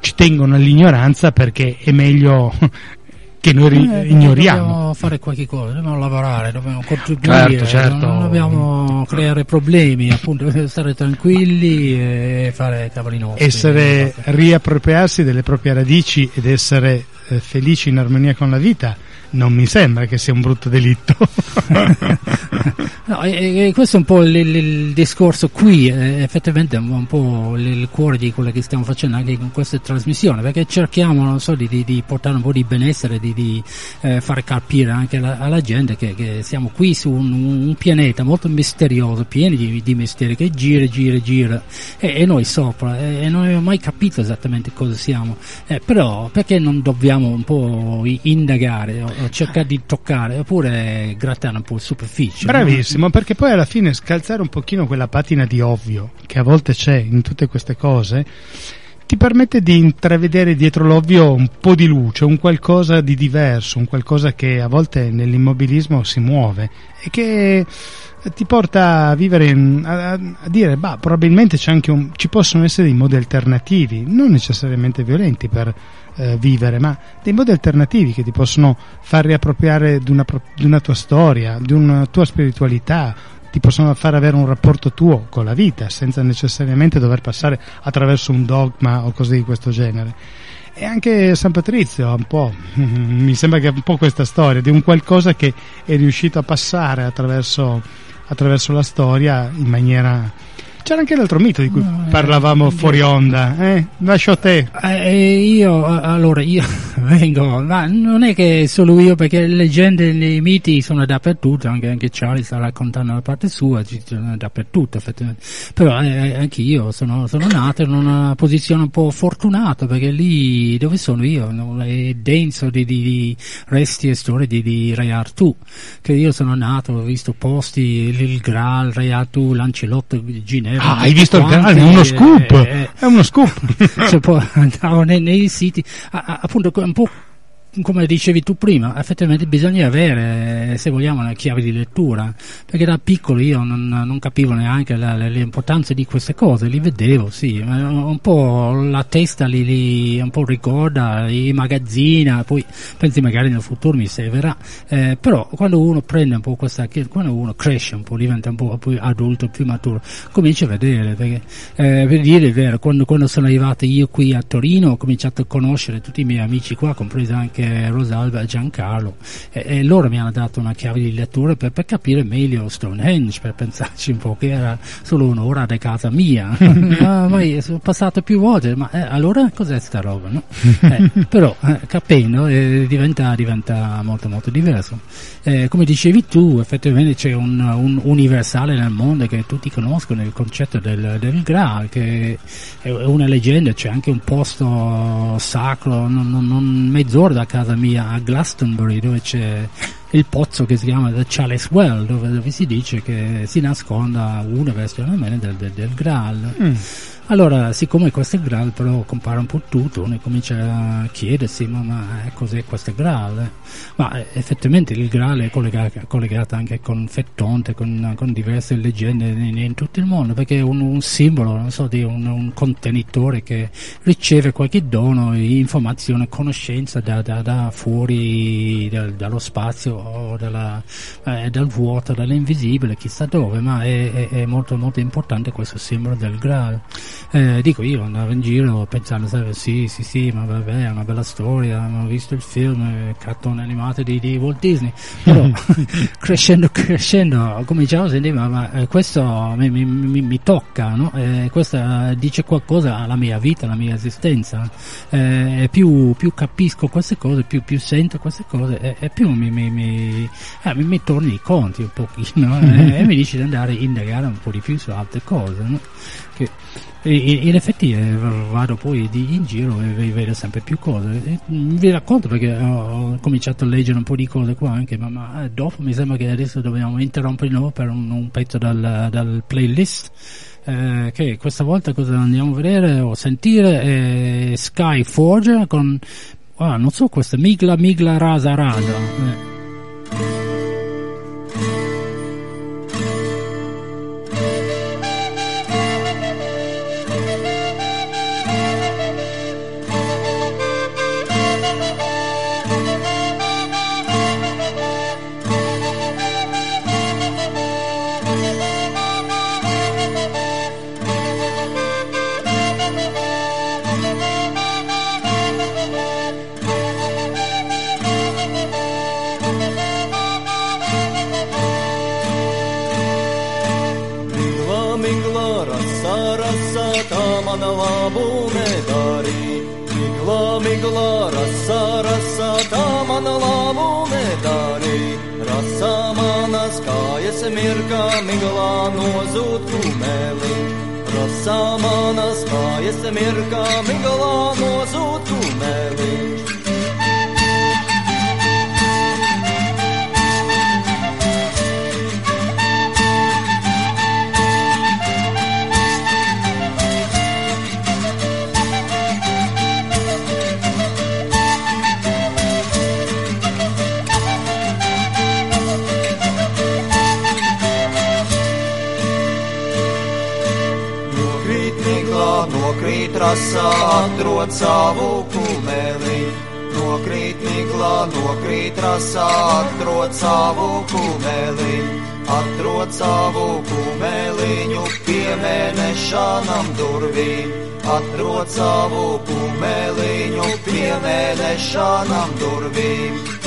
ci tengono all'ignoranza perché è meglio che noi eh, ignoriamo. Dobbiamo fare qualche cosa, dobbiamo lavorare, dobbiamo contribuire, certo, certo. non dobbiamo creare problemi, appunto, stare tranquilli e fare cavoli nostri. Essere, riappropriarsi delle proprie radici ed essere eh, felici in armonia con la vita non mi sembra che sia un brutto delitto. no, e, e questo è un po' il, il, il discorso qui, eh, effettivamente è un po' il, il, cuore di quello che stiamo facendo anche con questa trasmissione, perché cerchiamo so, di, di, di, portare un po' di benessere, di, di eh, fare capire anche alla, alla gente che, che, siamo qui su un, un, pianeta molto misterioso, pieno di, di misteri, che gira, gira, gira, e, e noi sopra, e, e non abbiamo mai capito esattamente cosa siamo, eh, però perché non dobbiamo un po' indagare? Cercare di toccare oppure grattare un po' la superficie. Bravissimo, no? perché poi alla fine scalzare un pochino quella patina di ovvio che a volte c'è in tutte queste cose ti permette di intravedere dietro l'ovvio un po' di luce, un qualcosa di diverso, un qualcosa che a volte nell'immobilismo si muove e che ti porta a vivere, a, a, dire, bah, probabilmente un, ci possono essere dei modi alternativi, non necessariamente violenti per eh, vivere, ma dei modi alternativi che ti possono far riappropriare di una, di una tua storia, di una tua spiritualità, ti possono far avere un rapporto tuo con la vita senza necessariamente dover passare attraverso un dogma o cose di questo genere. E anche San Patrizio un po', mi sembra che un po' questa storia di un qualcosa che è riuscito a passare attraverso, attraverso la storia in maniera c'era anche l'altro mito di cui no, eh, parlavamo eh, fuori onda, eh? Lascio a te. Eh, io, allora, io vengo, ma non è che solo io, perché le leggende e i miti sono dappertutto, anche, anche Charlie sta raccontando la parte sua, sono dappertutto, effettivamente. Però eh, anche io sono, sono, nato in una posizione un po' fortunata, perché lì dove sono io è denso di, di, di resti e storie di, di Re Artù, che io sono nato, ho visto posti, il Graal, Re Artù, Lancelotto, Ginevra, Ah, hai visto il canale? È uno scoop! Eh, è uno scoop! cioè, poi andavo nei, nei siti, appunto un po' come dicevi tu prima, effettivamente bisogna avere, se vogliamo, una chiave di lettura, perché da piccolo io non, non capivo neanche l'importanza di queste cose, li vedevo, sì, un po' la testa li, li un po' ricorda, i magazzina, poi pensi magari nel futuro mi servirà, eh, però quando uno prende un po' questa, quando uno cresce un po', diventa un po' più adulto, più maturo, comincia a vedere, perché eh, per dire il vero, quando, quando sono arrivato io qui a Torino ho cominciato a conoscere tutti i miei amici qua, compresi anche Rosalba e Giancarlo e, e, loro mi hanno dato una chiave di lettura per, per, capire meglio Stonehenge, per pensarci un po' che era solo un'ora da casa mia, ma poi sono passato più volte, ma eh, allora cos'è sta roba? No? Eh, però eh, capendo eh, diventa, diventa, molto molto diverso. Eh, come dicevi tu, effettivamente c'è un, un, universale nel mondo che tutti conoscono, il concetto del, del Graal, che è una leggenda, c'è anche un posto sacro, non, non, non mezz'ora da casa mia a Glastonbury dove c'è il pozzo che si chiama The Chalice Well dove, dove si dice che si nasconda una versione del, del, del Graal. Mm. Allora, siccome questo è Graal, però compare un po' tutto, uno comincia a chiedersi, ma, ma cos'è questo Graal? Ma eh, effettivamente il Graal è collegato, collegato anche con Fettonte, con, con diverse leggende in, in, tutto il mondo, perché è un, un simbolo, non so, di un, un, contenitore che riceve qualche dono, informazione, conoscenza da, da, da fuori da, dallo spazio o dalla, eh, dal vuoto, dall'invisibile, chissà dove, ma è, è, è molto molto importante questo simbolo del Graal. Eh, dico io andavo in giro pensando sai, sì sì sì ma vabbè è una bella storia ho visto il film il cartone animato di, di, Walt Disney però crescendo crescendo cominciavo a sentire ma, ma eh, questo mi, mi, mi, mi tocca no? eh, questo dice qualcosa alla mia vita alla mia esistenza eh, più, più, capisco queste cose più, più sento queste cose e, più mi, mi, mi, eh, mi, torni i conti un pochino eh, e mi dici di andare a indagare un po' di più su altre cose no? Che in effetti eh, vado poi in giro e vedo sempre più cose. Mm, vi racconto perché ho cominciato a leggere un po' di cose qua anche, ma, ma eh, dopo mi sembra che adesso dobbiamo interrompere di nuovo per un, un pezzo dal, dal playlist. Eh, che questa volta cosa andiamo a vedere o sentire è Sky Forge con ah, non so questa Migla Migla Rasa Rasa eh. Migla, rasa, rasa, tā mana labu nedarī. Rasa manas kājas mirkā, miglā nozūt kumeli. Rasa manas kājas mirkā, miglā nozūt kumeli. Nokrīt rasā, atrod savu kumeli. Nokrīt miglā, nokrīt rasā, atrod savu kumeli. Atrod savu kumeliņu pie mēnešanam durvīm. Atrod savu kumeliņu pie mēnešanam durvīm.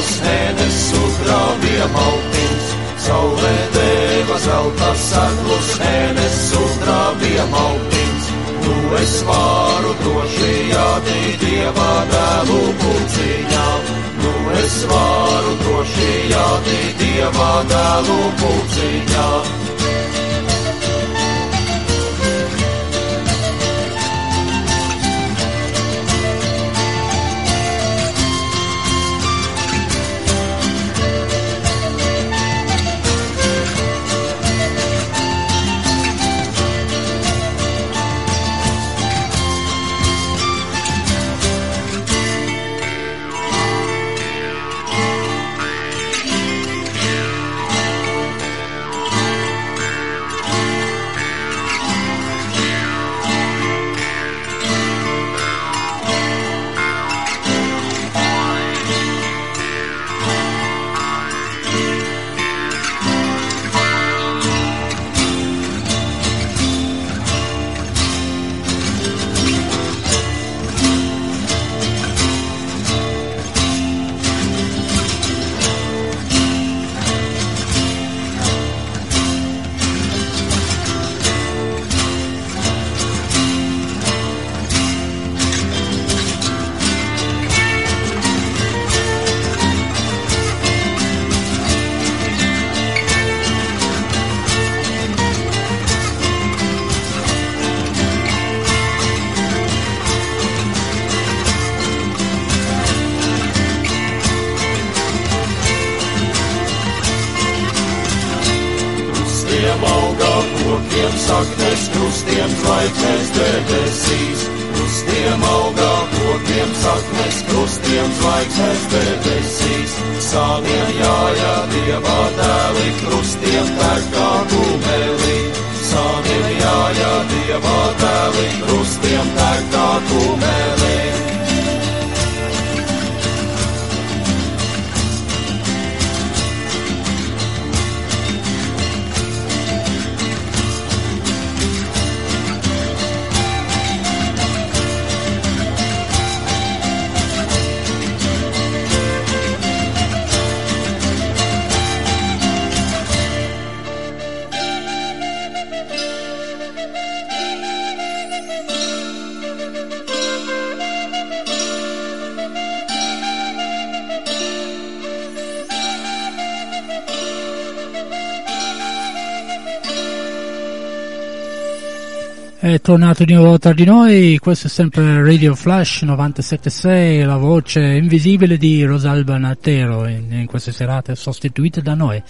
Liels mēnesis uzbrāvīja maltiņš, saulē deva zelta saglus, mēnesis uzbrāvīja maltiņš. Tu es varu droši jādīt dievā dēlu pulciņā, tu es varu droši jādīt dievā dēlu pulciņā. Tornato di nuovo tra di noi, questo è sempre Radio Flash 976, la voce invisibile di Rosalba Natero in, in queste serate sostituita da noi.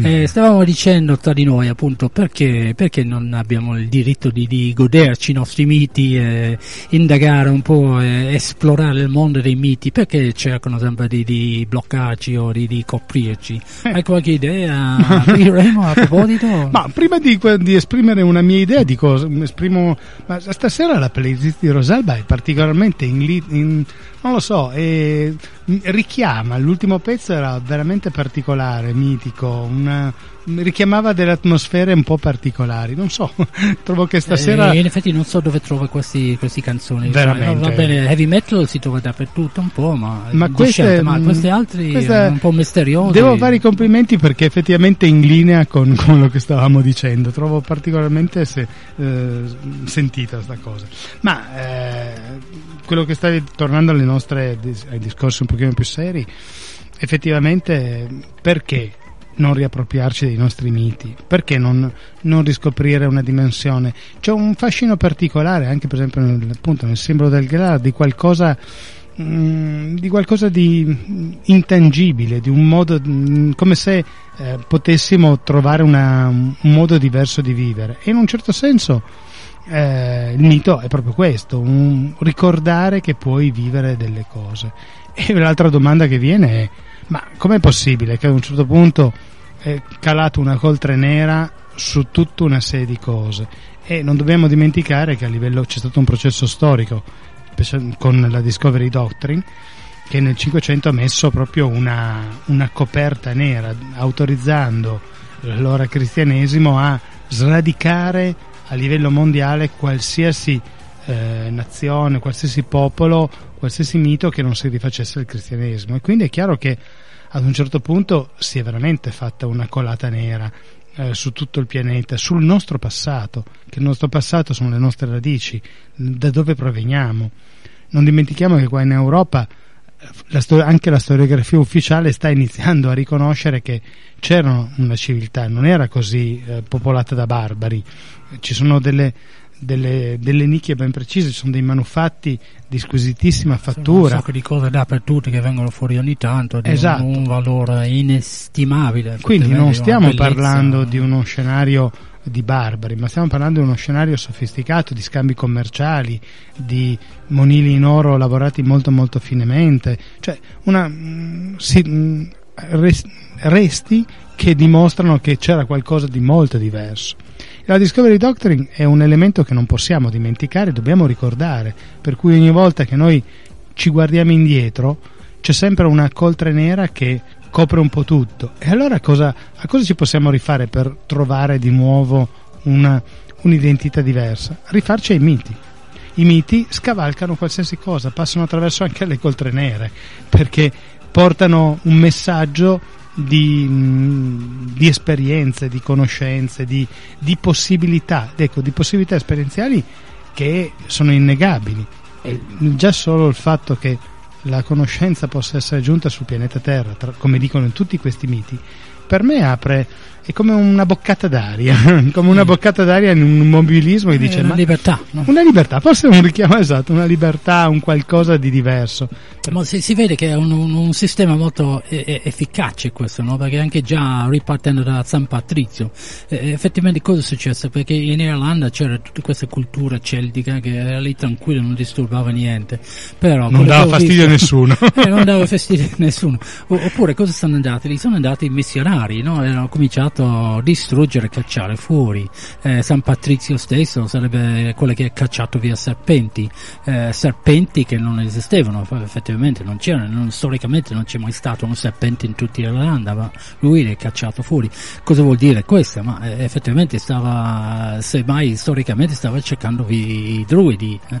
Mm. Eh, stavamo dicendo tra di noi appunto perché, perché non abbiamo il diritto di, di, goderci i nostri miti, e indagare un po', e esplorare il mondo dei miti, perché cercano sempre di, di bloccarci o di, di coprirci. Eh. Hai qualche idea, Remo, a proposito? Ma prima di, di esprimere una mia idea dico, esprimo primo... Ma stasera la playlist di Rosalba è particolarmente in, in non lo so, e richiama, l'ultimo pezzo era veramente particolare, mitico, una, richiamava delle atmosfere un po' particolari, non so, trovo che stasera... Eh, in effetti non so dove trova queste canzoni, veramente. va bene, heavy metal si trova dappertutto un po', ma, ma, queste, ma queste altre queste, un po' misteriose. Devo fare i complimenti perché effettivamente è in linea con, con lo che stavamo dicendo, trovo particolarmente se, eh, sentita questa cosa. Ma eh, quello che stavi tornando alle nostre ai discorsi un pochino più seri, effettivamente perché non riappropriarci dei nostri miti? Perché non, non, riscoprire una dimensione? C'è un fascino particolare, anche per esempio nel, appunto, nel simbolo del Graal, di qualcosa, mm, di qualcosa di intangibile, di un modo, mm, come se eh, potessimo trovare una, un modo diverso di vivere. E in un certo senso eh, il mito è proprio questo, un, ricordare che puoi vivere delle cose. E l'altra domanda che viene è, ma com'è possibile che ad un certo punto è calato una coltre nera su tutta una serie di cose? E non dobbiamo dimenticare che a livello c'è stato un processo storico con la Discovery Doctrine che nel 500 ha messo proprio una, una coperta nera autorizzando l'ora cristianesimo a sradicare a livello mondiale qualsiasi eh, nazione, qualsiasi popolo, qualsiasi mito che non si rifacesse al cristianesimo. E quindi è chiaro che ad un certo punto si è veramente fatta una colata nera eh, su tutto il pianeta, sul nostro passato, che il nostro passato sono le nostre radici, da dove proveniamo. Non dimentichiamo che qua in Europa la stor- anche la storiografia ufficiale sta iniziando a riconoscere che c'era una civiltà, non era così eh, popolata da barbari, ci sono delle, delle, delle, nicchie ben precise, ci sono dei manufatti di squisitissima fattura. Un sacco di cose dappertutto che vengono fuori ogni tanto, di esatto. un, un valore inestimabile. Quindi non stiamo parlando di uno scenario di barbari, ma stiamo parlando di uno scenario sofisticato di scambi commerciali, di monili in oro lavorati molto molto finemente, cioè una, mm, si, mm, resti che dimostrano che c'era qualcosa di molto diverso. La Discovery Doctrine è un elemento che non possiamo dimenticare, dobbiamo ricordare, per cui ogni volta che noi ci guardiamo indietro c'è sempre una coltre nera che copre un po' tutto. E allora cosa, a cosa ci possiamo rifare per trovare di nuovo una, un'identità diversa? Rifarci ai miti. I miti scavalcano qualsiasi cosa, passano attraverso anche le coltre nere, perché portano un messaggio di, di esperienze, di conoscenze, di, di possibilità, ecco, di possibilità esperienziali che sono innegabili. E già solo il fatto che la conoscenza possa essere giunta sul pianeta Terra, tra, come dicono in tutti questi miti, per me apre è come una boccata d'aria, come una boccata d'aria in un mobilismo che dice: una ma libertà, no? una libertà, forse un richiamo esatto, una libertà, un qualcosa di diverso. Ma si, si vede che è un, un, un sistema molto eh, efficace questo, no? perché anche già ripartendo da San Patrizio, eh, effettivamente cosa è successo? Perché in Irlanda c'era tutta questa cultura celtica che era lì tranquilla, non disturbava niente, però non dava fastidio a nessuno. eh, non dava fastidio a nessuno. oppure cosa sono andati? Lì sono andati i missionari, no? hanno cominciato stato distruggere e cacciare fuori. Eh, San Patrizio stesso sarebbe quello che ha cacciato via serpenti, eh, serpenti che non esistevano, effettivamente non c'erano, non, storicamente non c'è mai stato un serpente in tutta Irlanda, ma lui li ha cacciato fuori. Cosa vuol dire questo? Ma eh, effettivamente stava, semmai storicamente stava cercando i, druidi, eh.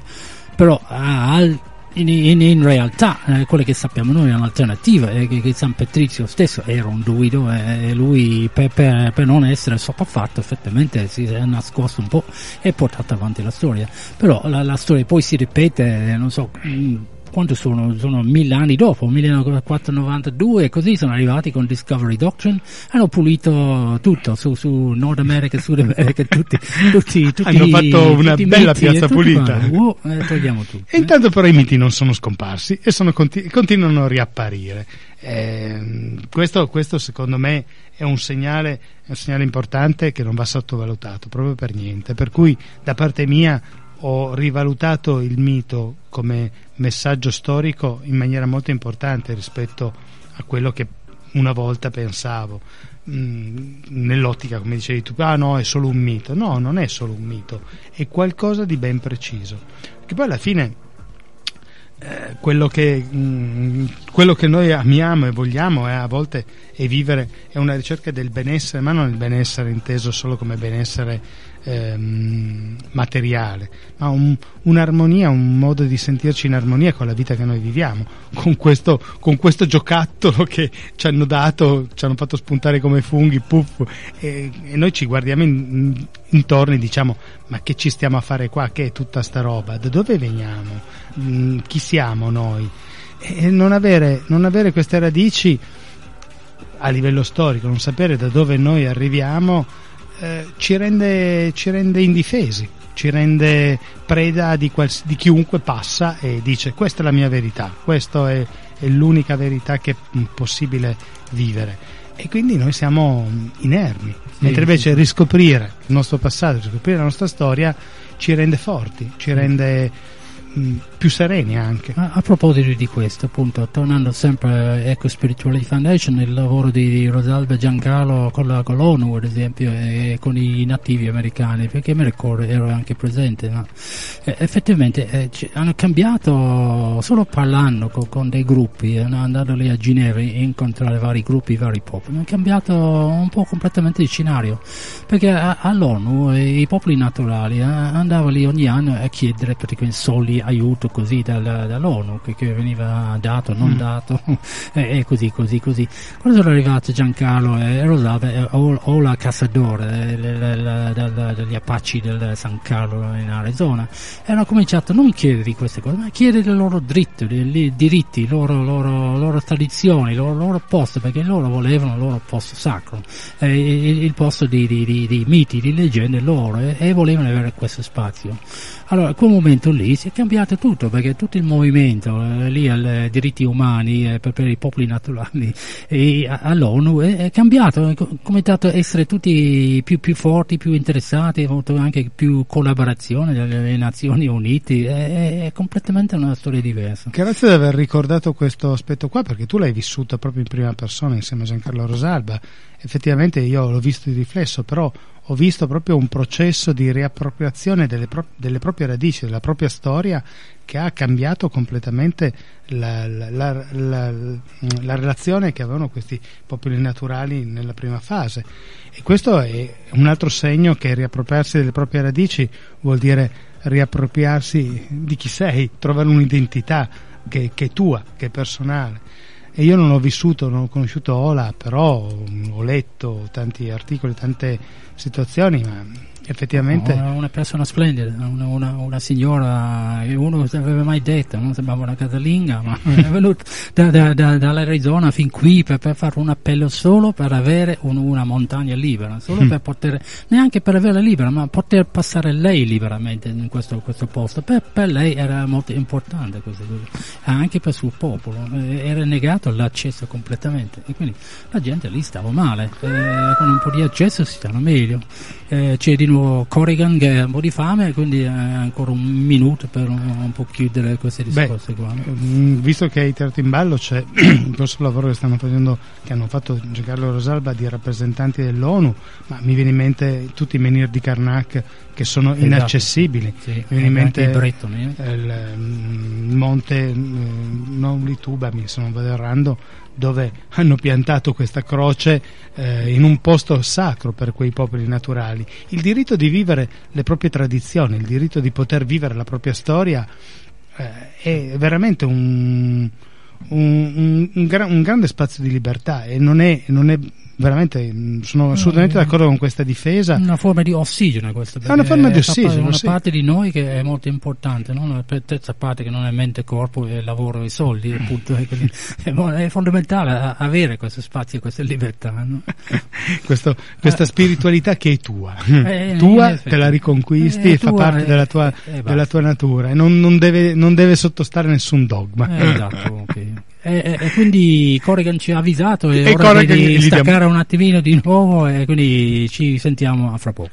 però al in, in, in realtà eh, quello che sappiamo noi è un'alternativa è che, che San Patrizio stesso era un druido eh, e lui per, per, per, non essere sopraffatto effettivamente si è nascosto un po' e portato avanti la storia. Però la, la storia poi si ripete non so mm, quanto sono? Sono mille anni dopo, 1492 e così sono arrivati con Discovery Doctrine, hanno pulito tutto su, su Nord America, Sud America, tutti, tutti, tutti hanno fatto una bella piazza pulita. Wow, eh, togliamo tutto. E intanto però i miti non sono scomparsi e sono continu- continuano a riapparire. Eh, questo, questo, secondo me è un, segnale, è un segnale importante che non va sottovalutato proprio per niente. Per cui da parte mia ho rivalutato il mito come messaggio storico in maniera molto importante rispetto a quello che una volta pensavo. Mm, nell'ottica, come dicevi tu, ah no, è solo un mito. No, non è solo un mito, è qualcosa di ben preciso. Che poi alla fine eh, quello, che, mh, mm, quello, che, noi amiamo e vogliamo è a volte è vivere, è una ricerca del benessere, ma non il benessere inteso solo come benessere ehm, materiale, ma un, un'armonia, un modo di sentirci in armonia con la vita che noi viviamo, con questo, con questo giocattolo che ci hanno dato, ci hanno fatto spuntare come funghi, puff, e, e noi ci guardiamo in, intorno e diciamo ma che ci stiamo a fare qua, che è tutta sta roba, da dove veniamo, mm, chi siamo noi? E non avere, non avere queste radici a livello storico, non sapere da dove noi arriviamo, eh, ci, rende, ci, rende, indifesi, ci rende preda di, quals- di, chiunque passa e dice questa è la mia verità, questa è, è l'unica verità che è possibile vivere. E quindi noi siamo inermi, sì, mentre invece sì. riscoprire il nostro passato, riscoprire la nostra storia ci rende forti, ci rende Mm, più sereni anche. A, a, proposito di questo, appunto, tornando sempre a Eco Spirituality Foundation, il lavoro di, Rosalba Giancarlo con, con l'ONU, ad esempio, e con i nativi americani, perché mi ricordo ero anche presente, ma eh, effettivamente eh, hanno cambiato solo parlando con, con dei gruppi, eh, andando lì a Ginevra e incontrare vari gruppi, vari popoli, hanno cambiato un po' completamente il scenario, perché a, all'ONU eh, i popoli naturali eh, andavano lì ogni anno a chiedere praticamente soldi aiuto così dal, dall'ONU che, che, veniva dato, non mm. dato e, e, così così così. Quando sono arrivati Giancarlo e Rosalba o, o la Cassadore degli Apache del San Carlo in Arizona e hanno cominciato a non chiedere queste cose ma a chiedere i loro diritti, i diritti, le loro, loro, loro tradizioni, il loro, loro posto perché loro volevano il loro posto sacro, eh, il, il, posto di, di, di, di, miti, di leggende loro e, e volevano avere questo spazio. Allora, quel momento lì si è cambiato tutto perché tutto il movimento eh, lì ai diritti umani eh, per, per, i popoli naturali e all'ONU è, è cambiato, è cominciato a essere tutti più, più forti, più interessati, anche più collaborazione delle Nazioni Unite, è, è, completamente una storia diversa. Grazie di aver ricordato questo aspetto qua perché tu l'hai vissuto proprio in prima persona insieme a Giancarlo Rosalba. Effettivamente io l'ho visto di riflesso, però ho visto proprio un processo di riappropriazione delle, pro- delle proprie radici, della propria storia che ha cambiato completamente la, la, la, la, relazione che avevano questi popoli naturali nella prima fase. E questo è un altro segno che riappropriarsi delle proprie radici vuol dire riappropriarsi di chi sei, trovare un'identità che, che è tua, che è personale e io non ho vissuto, non ho conosciuto Ola, però ho letto tanti articoli, tante situazioni, ma effettivamente una, una persona splendida una, una, una, signora che uno non aveva mai detto non sembrava una casalinga ma è venuta da, da, da, dall'Arizona fin qui per, per, fare un appello solo per avere un, una montagna libera solo mm. per poter neanche per averla libera ma poter passare lei liberamente in questo, questo posto per, per, lei era molto importante questo, anche per il suo popolo era negato l'accesso completamente e quindi la gente lì stava male eh, con un po' di accesso si stanno meglio eh, c'è di nuovo Corrigan che ha un po' di fame, quindi ha ancora un minuto per un, po' chiudere questi discorsi Beh, qua. Mm, visto che hai tirato in ballo c'è il grosso lavoro che stanno facendo, che hanno fatto Giancarlo Rosalba di rappresentanti dell'ONU, ma mi viene in mente tutti i menhir di Karnak che sono esatto. inaccessibili. Sì, mi viene in mente il, eh. il, mm, il monte, mm, non Lituba, mi sono vado errando, dove hanno piantato questa croce eh, in un posto sacro per quei popoli naturali. Il diritto di vivere le proprie tradizioni, il diritto di poter vivere la propria storia eh, è veramente un, un, un, un, grande spazio di libertà e non è, non è veramente mm, sono assolutamente d'accordo con questa difesa. Una forma di ossigeno questa. È una forma di ossigeno. È una sì. parte di noi che è molto importante, no? una terza parte che non è mente, corpo, e lavoro e soldi, appunto. è fondamentale avere questo spazio, questa libertà. No? Questo, questa eh. spiritualità che è tua, eh, tua te la riconquisti e fa parte della tua, della tua natura e non, non, deve, non, deve, sottostare nessun dogma. Eh, esatto, okay. E, e, quindi Corrigan ci ha avvisato e, e ora di staccare diamo... un attimino di nuovo e quindi ci sentiamo a fra poco.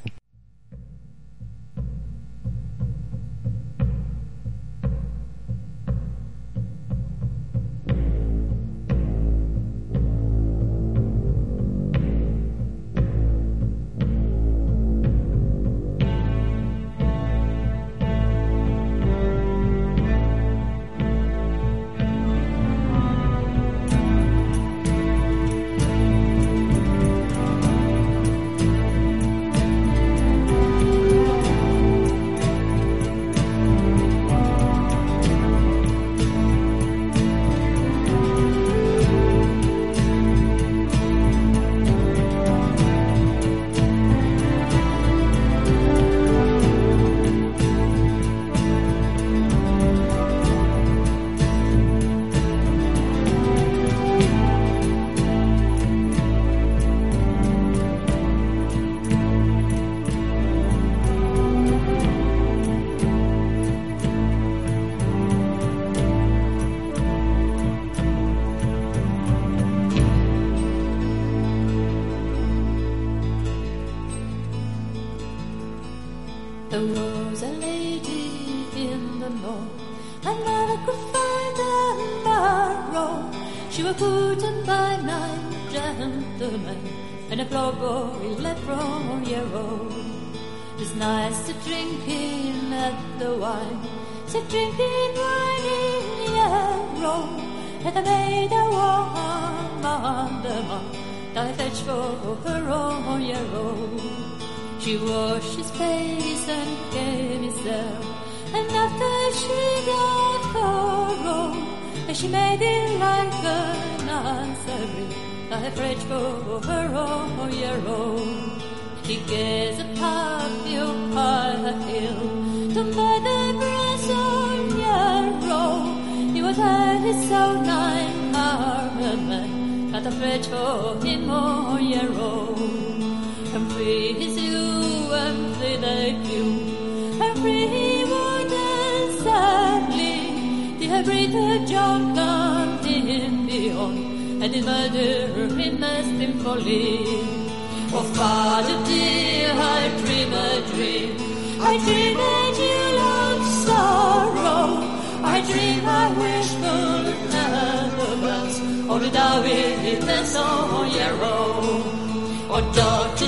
to the maid woman that fetched for her own year old. She washed his face and gave his and after she got her own, and she made it like an answer that fetched for her own year old. She gave a you by the hill to murder. So 9 Armament for him Petro in Moyero. And free is you, and free they you, and free would and sadly, the hybrid John come in beyond, and his murder remains in folly. Of father dear, I dream a dream, I dream that you love sorrow, I dream I will. Or the David, the song, yeah, roll. Or George.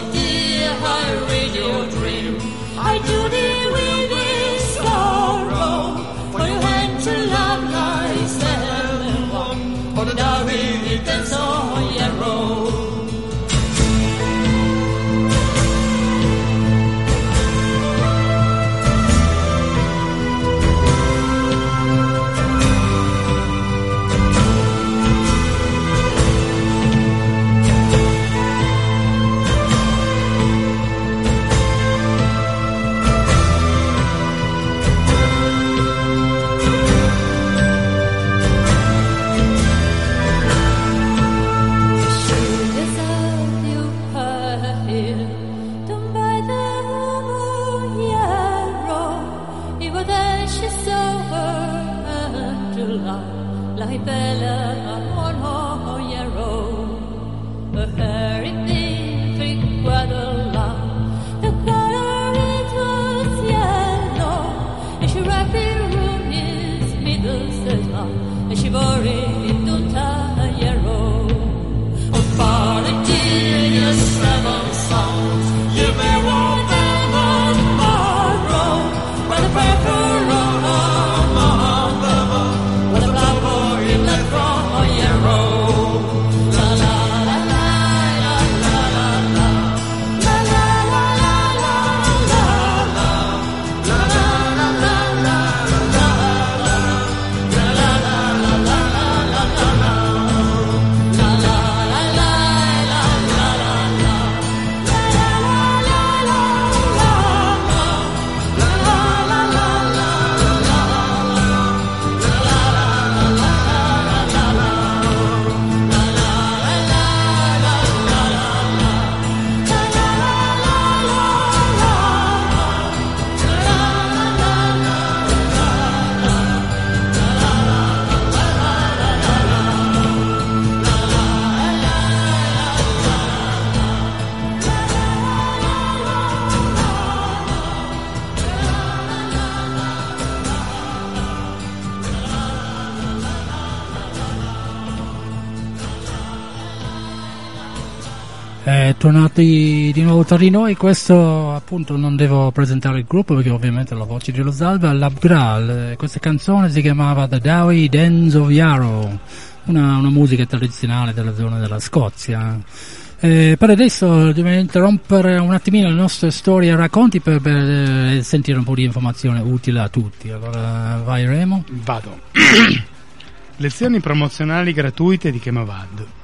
Tornati di nuovo tra di noi. Questo appunto non devo presentare il gruppo perché ovviamente la voce di Rosalba. Labgral, questa canzone si chiamava The Dowie Dens of Yarrow, una, una musica tradizionale della zona della Scozia. Eh, per adesso dobbiamo interrompere un attimino le nostre storie e racconti per, per eh, sentire un po' di informazione utile a tutti. Allora vai Remo? Vado. Lezioni promozionali gratuite di Chemovad.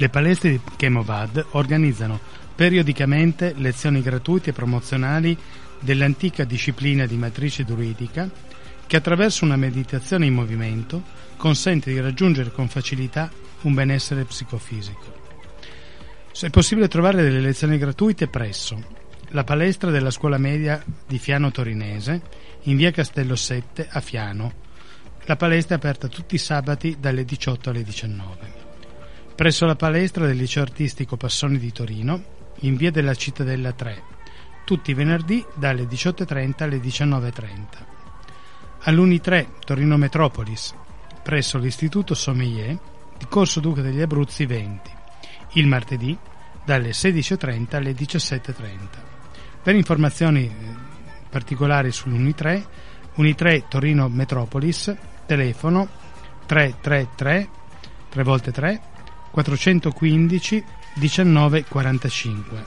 Le palestre di Chemovad organizzano periodicamente lezioni gratuite e promozionali dell'antica disciplina di matrice druidica che attraverso una meditazione in movimento consente di raggiungere con facilità un benessere psicofisico. È possibile trovare delle lezioni gratuite presso la palestra della scuola media di Fiano Torinese in via Castello 7 a Fiano. La palestra è aperta tutti i sabati dalle 18 alle 19 presso la palestra del liceo artistico Passoni di Torino, in via della Cittadella 3, tutti i venerdì dalle 18.30 alle 19.30. All'Uni 3 Torino Metropolis, presso l'Istituto Sommelier di Corso Duca degli Abruzzi 20, il martedì dalle 16.30 alle 17.30. Per informazioni eh, particolari sull'Uni 3, Uni 3 Torino Metropolis, telefono 333 3 volte 3 415 1945.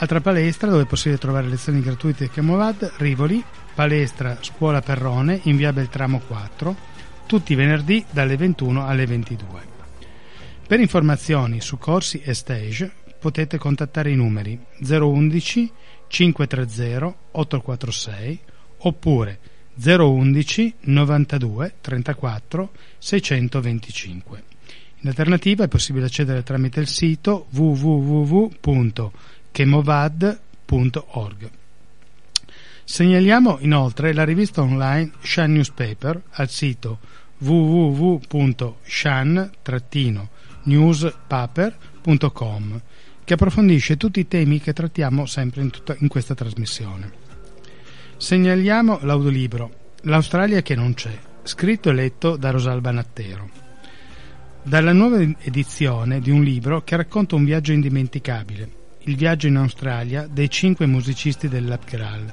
Altra palestra dove è possibile trovare lezioni gratuite di Chemovad, Rivoli, palestra Scuola Perrone in via Beltramo 4, tutti i venerdì dalle 21 alle 22. Per informazioni su corsi e stage potete contattare i numeri 011 530 846 oppure 011 92 34 625. In alternativa è possibile accedere tramite il sito www.chemovad.org. Segnaliamo inoltre la rivista online Shan Newspaper al sito www.shan-newspaper.com che approfondisce tutti i temi che trattiamo sempre in, tutta, in questa trasmissione. Segnaliamo l'audiolibro L'Australia che non c'è, scritto e letto da Rosalba Nattero dalla nuova edizione di un libro che racconta un viaggio indimenticabile, il viaggio in Australia dei cinque musicisti dell'Apgral,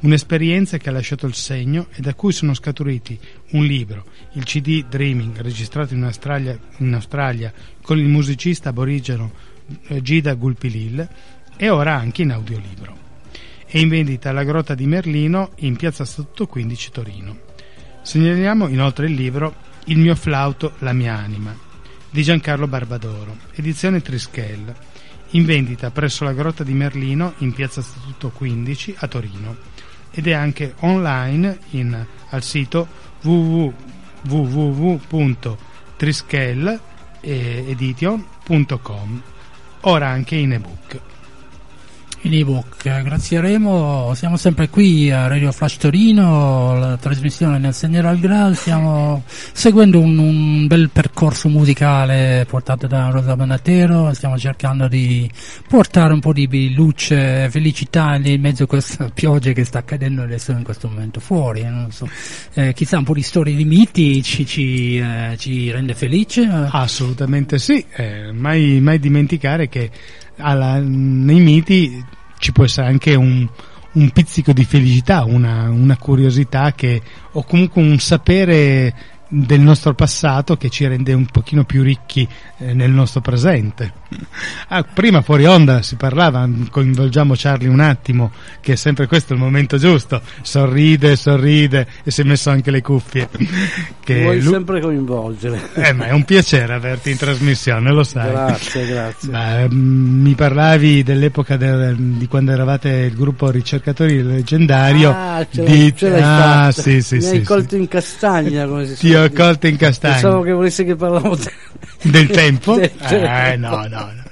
un'esperienza che ha lasciato il segno e da cui sono scaturiti un libro, il CD Dreaming, registrato in Australia, in Australia con il musicista aborigeno eh, Gida Gulpilil, e ora anche in audiolibro. È in vendita alla Grotta di Merlino in piazza Statuto 15 Torino. Segnaliamo inoltre il libro Il mio flauto, la mia anima, di Giancarlo Barbadoro, edizione Trischel, in vendita presso la Grotta di Merlino in piazza Statuto 15 a Torino. Ed è anche online in, al sito www.trischel.edition.com ora anche in ebook in ebook. Grazie Remo, siamo sempre qui a Radio Flash Torino, la trasmissione nel Signore al Graal, stiamo seguendo un, un, bel percorso musicale portato da Rosa Banatero, stiamo cercando di portare un po' di luce e felicità in mezzo a questa pioggia che sta cadendo adesso in questo momento fuori. Eh, so. eh, chissà un po' di storie di miti ci, ci, eh, ci rende felice? Assolutamente sì, eh, mai, mai dimenticare che alla, nei miti ci può essere anche un, un pizzico di felicità, una, una, curiosità che, o comunque un sapere del nostro passato che ci rende un pochino più ricchi eh, nel nostro presente. Ah, prima fuori onda si parlava, coinvolgiamo Charlie un attimo, che è sempre questo il momento giusto, sorride, sorride e si è messo anche le cuffie. Che vuoi lui... sempre coinvolgere. Eh, ma è un piacere averti in trasmissione, lo sai. Grazie, grazie. Ma, mm, mi parlavi dell'epoca de, di quando eravate il gruppo ricercatori leggendario. Ah, ce di... ce l'hai ah, sì, sì, Mi sì, hai colto in castagna, come si Ho colto in castagna. Pensavo che volessi che parlavamo del tempo? eh, no, no, no.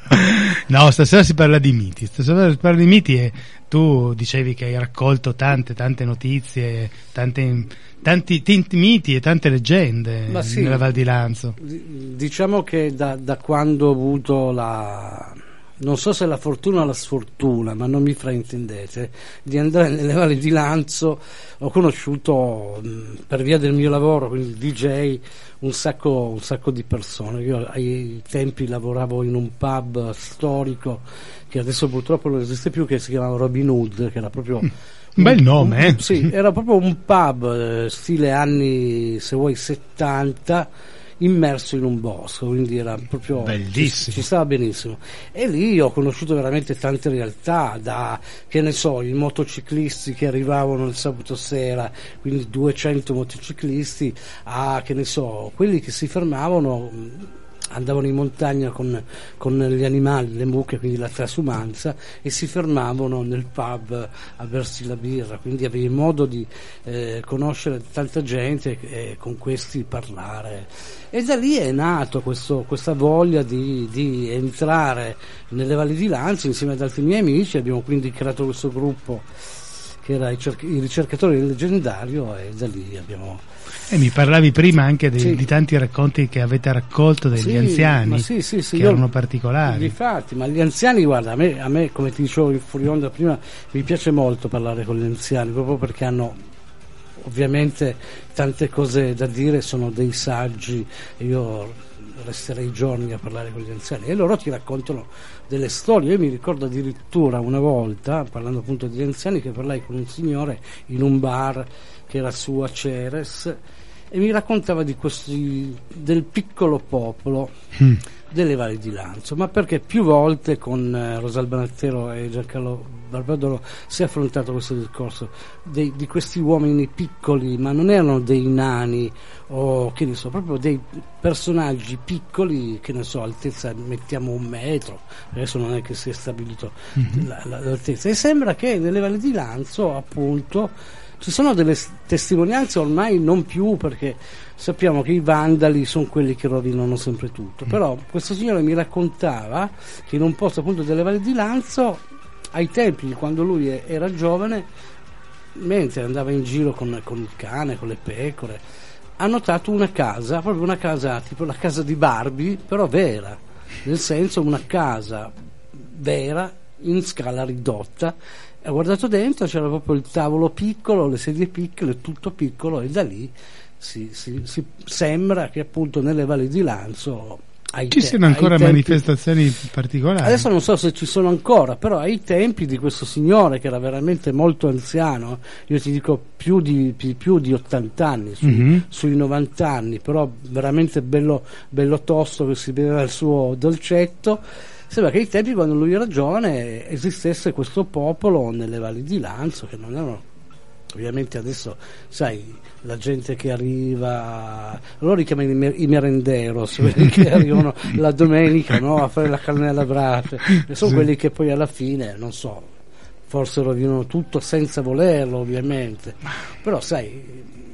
No, stasera si parla di miti. Stasera si parla di miti e tu dicevi che hai raccolto tante, tante notizie, tante, tanti, tanti miti e tante leggende sì, nella Val di Lanzo. Diciamo che da, da quando ho avuto la, non so se la fortuna o la sfortuna, ma non mi fraintendete, di andare nelle valli di Lanzo. Ho conosciuto per via del mio lavoro, quindi DJ, un sacco, un sacco di persone. Io ai tempi lavoravo in un pub storico che adesso purtroppo non esiste più, che si chiamava Robin Hood, che era proprio. Un bel nome, eh? Sì, era proprio un pub eh, stile anni, se vuoi, 70 immerso in un bosco, quindi era proprio bellissimo. Ci, ci, stava benissimo. E lì ho conosciuto veramente tante realtà, da che ne so, i motociclisti che arrivavano il sabato sera, quindi 200 motociclisti, a che ne so, quelli che si fermavano andavano in montagna con, con, gli animali, le mucche, quindi la trasumanza, e si fermavano nel pub a bersi la birra, quindi avevi modo di eh, conoscere tanta gente e con questi parlare. E da lì è nato questo, questa voglia di, di, entrare nelle valli di Lanza insieme ad altri miei amici, abbiamo quindi creato questo gruppo che era i, cerc- i ricercatori del leggendario e da lì abbiamo e mi parlavi prima anche di, sì. di, tanti racconti che avete raccolto degli sì, anziani sì, sì, che io, erano particolari. Infatti, ma gli anziani, guarda, a me, a me come ti dicevo in fuori onda prima, mi piace molto parlare con gli anziani, proprio perché hanno ovviamente tante cose da dire, sono dei saggi io resterei giorni a parlare con gli anziani e loro ti raccontano delle storie. Io mi ricordo addirittura una volta, parlando appunto degli anziani, che parlai con un signore in un bar che era su a Ceres e mi raccontava questi, del piccolo popolo mm. Delle valli di Lanzo, ma perché più volte con eh, Rosalba Nattero e Giancarlo Barbadoro si è affrontato questo discorso dei, di questi uomini piccoli, ma non erano dei nani o che ne so, proprio dei personaggi piccoli, che ne so, altezza mettiamo un metro, adesso non è che si è stabilito mm-hmm. la, la, l'altezza, e sembra che nelle valli di Lanzo appunto ci sono delle testimonianze ormai non più perché sappiamo che i vandali sono quelli che rovinano sempre tutto, mm. però questo signore mi raccontava che in un posto appunto delle Valli di Lanzo, ai tempi quando lui era giovane, mentre andava in giro con, con il cane, con le pecore, ha notato una casa, proprio una casa tipo la casa di Barbie, però vera, nel senso una casa vera in scala ridotta ha guardato dentro, c'era proprio il tavolo piccolo, le sedie piccole, tutto piccolo e da lì si, si, si sembra che appunto nelle valli di Lanzo ci te- siano ancora tempi... manifestazioni particolari. Adesso non so se ci sono ancora, però ai tempi di questo signore che era veramente molto anziano, io ti dico più di, più di 80 anni, su, mm-hmm. sui 90 anni, però veramente bello, bello tosto che si beveva il suo dolcetto sembra che ai tempi quando lui era giovane esistesse questo popolo nelle valli di Lanzo che non erano ovviamente adesso sai la gente che arriva loro li chiamano i merenderos quelli che arrivano la domenica no, a fare la cannella brace sono sì. quelli che poi alla fine non so forse rovinano tutto senza volerlo ovviamente però sai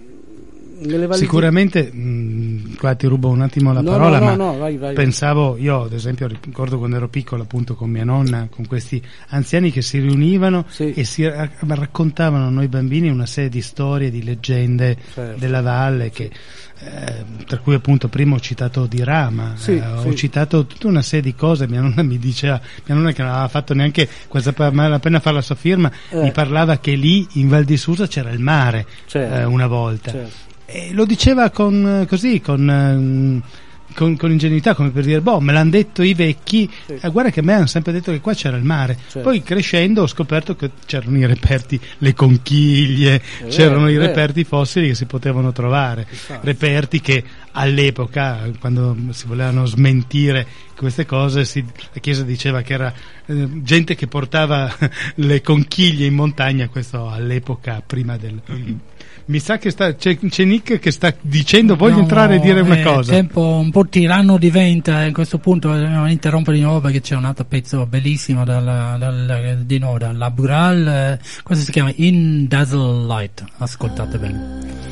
Sicuramente, mh, qua ti rubo un attimo la no, parola, no, no, ma vai, vai. pensavo, io ad esempio ricordo quando ero piccolo appunto con mia nonna, con questi anziani che si riunivano sì. e si raccontavano a noi bambini una serie di storie, di leggende certo. della valle che... Eh, tra cui appunto prima ho citato di Rama, sì, eh, ho citato tutta una serie di cose, mia nonna mi diceva, mia nonna che non aveva fatto neanche questa appena fare la sua firma, eh. mi parlava che lì in Val di Susa c'era il mare certo. Eh, una volta. Certo e lo diceva con, così, con, ehm, con, con, ingenuità, come per dire, boh, me l'hanno detto i vecchi, sì. eh, guarda che a me hanno sempre detto che qua c'era il mare. Certo. Poi crescendo ho scoperto che c'erano i reperti, le conchiglie, è c'erano vero, i reperti fossili che si potevano trovare, Infatti. reperti che all'epoca, quando si volevano smentire queste cose, si, la Chiesa diceva che era eh, gente che portava le conchiglie in montagna, questo all'epoca prima del mi sa che sta, c'è, c'è, Nick che sta dicendo voglio no, entrare e dire una eh, cosa. Il tempo un po' tiranno diventa, a questo punto dobbiamo interrompere di nuovo perché c'è un altro pezzo bellissimo dal, dal, di nuovo dalla Bural, eh, questo si chiama In Dazzle Light, ascoltate bene.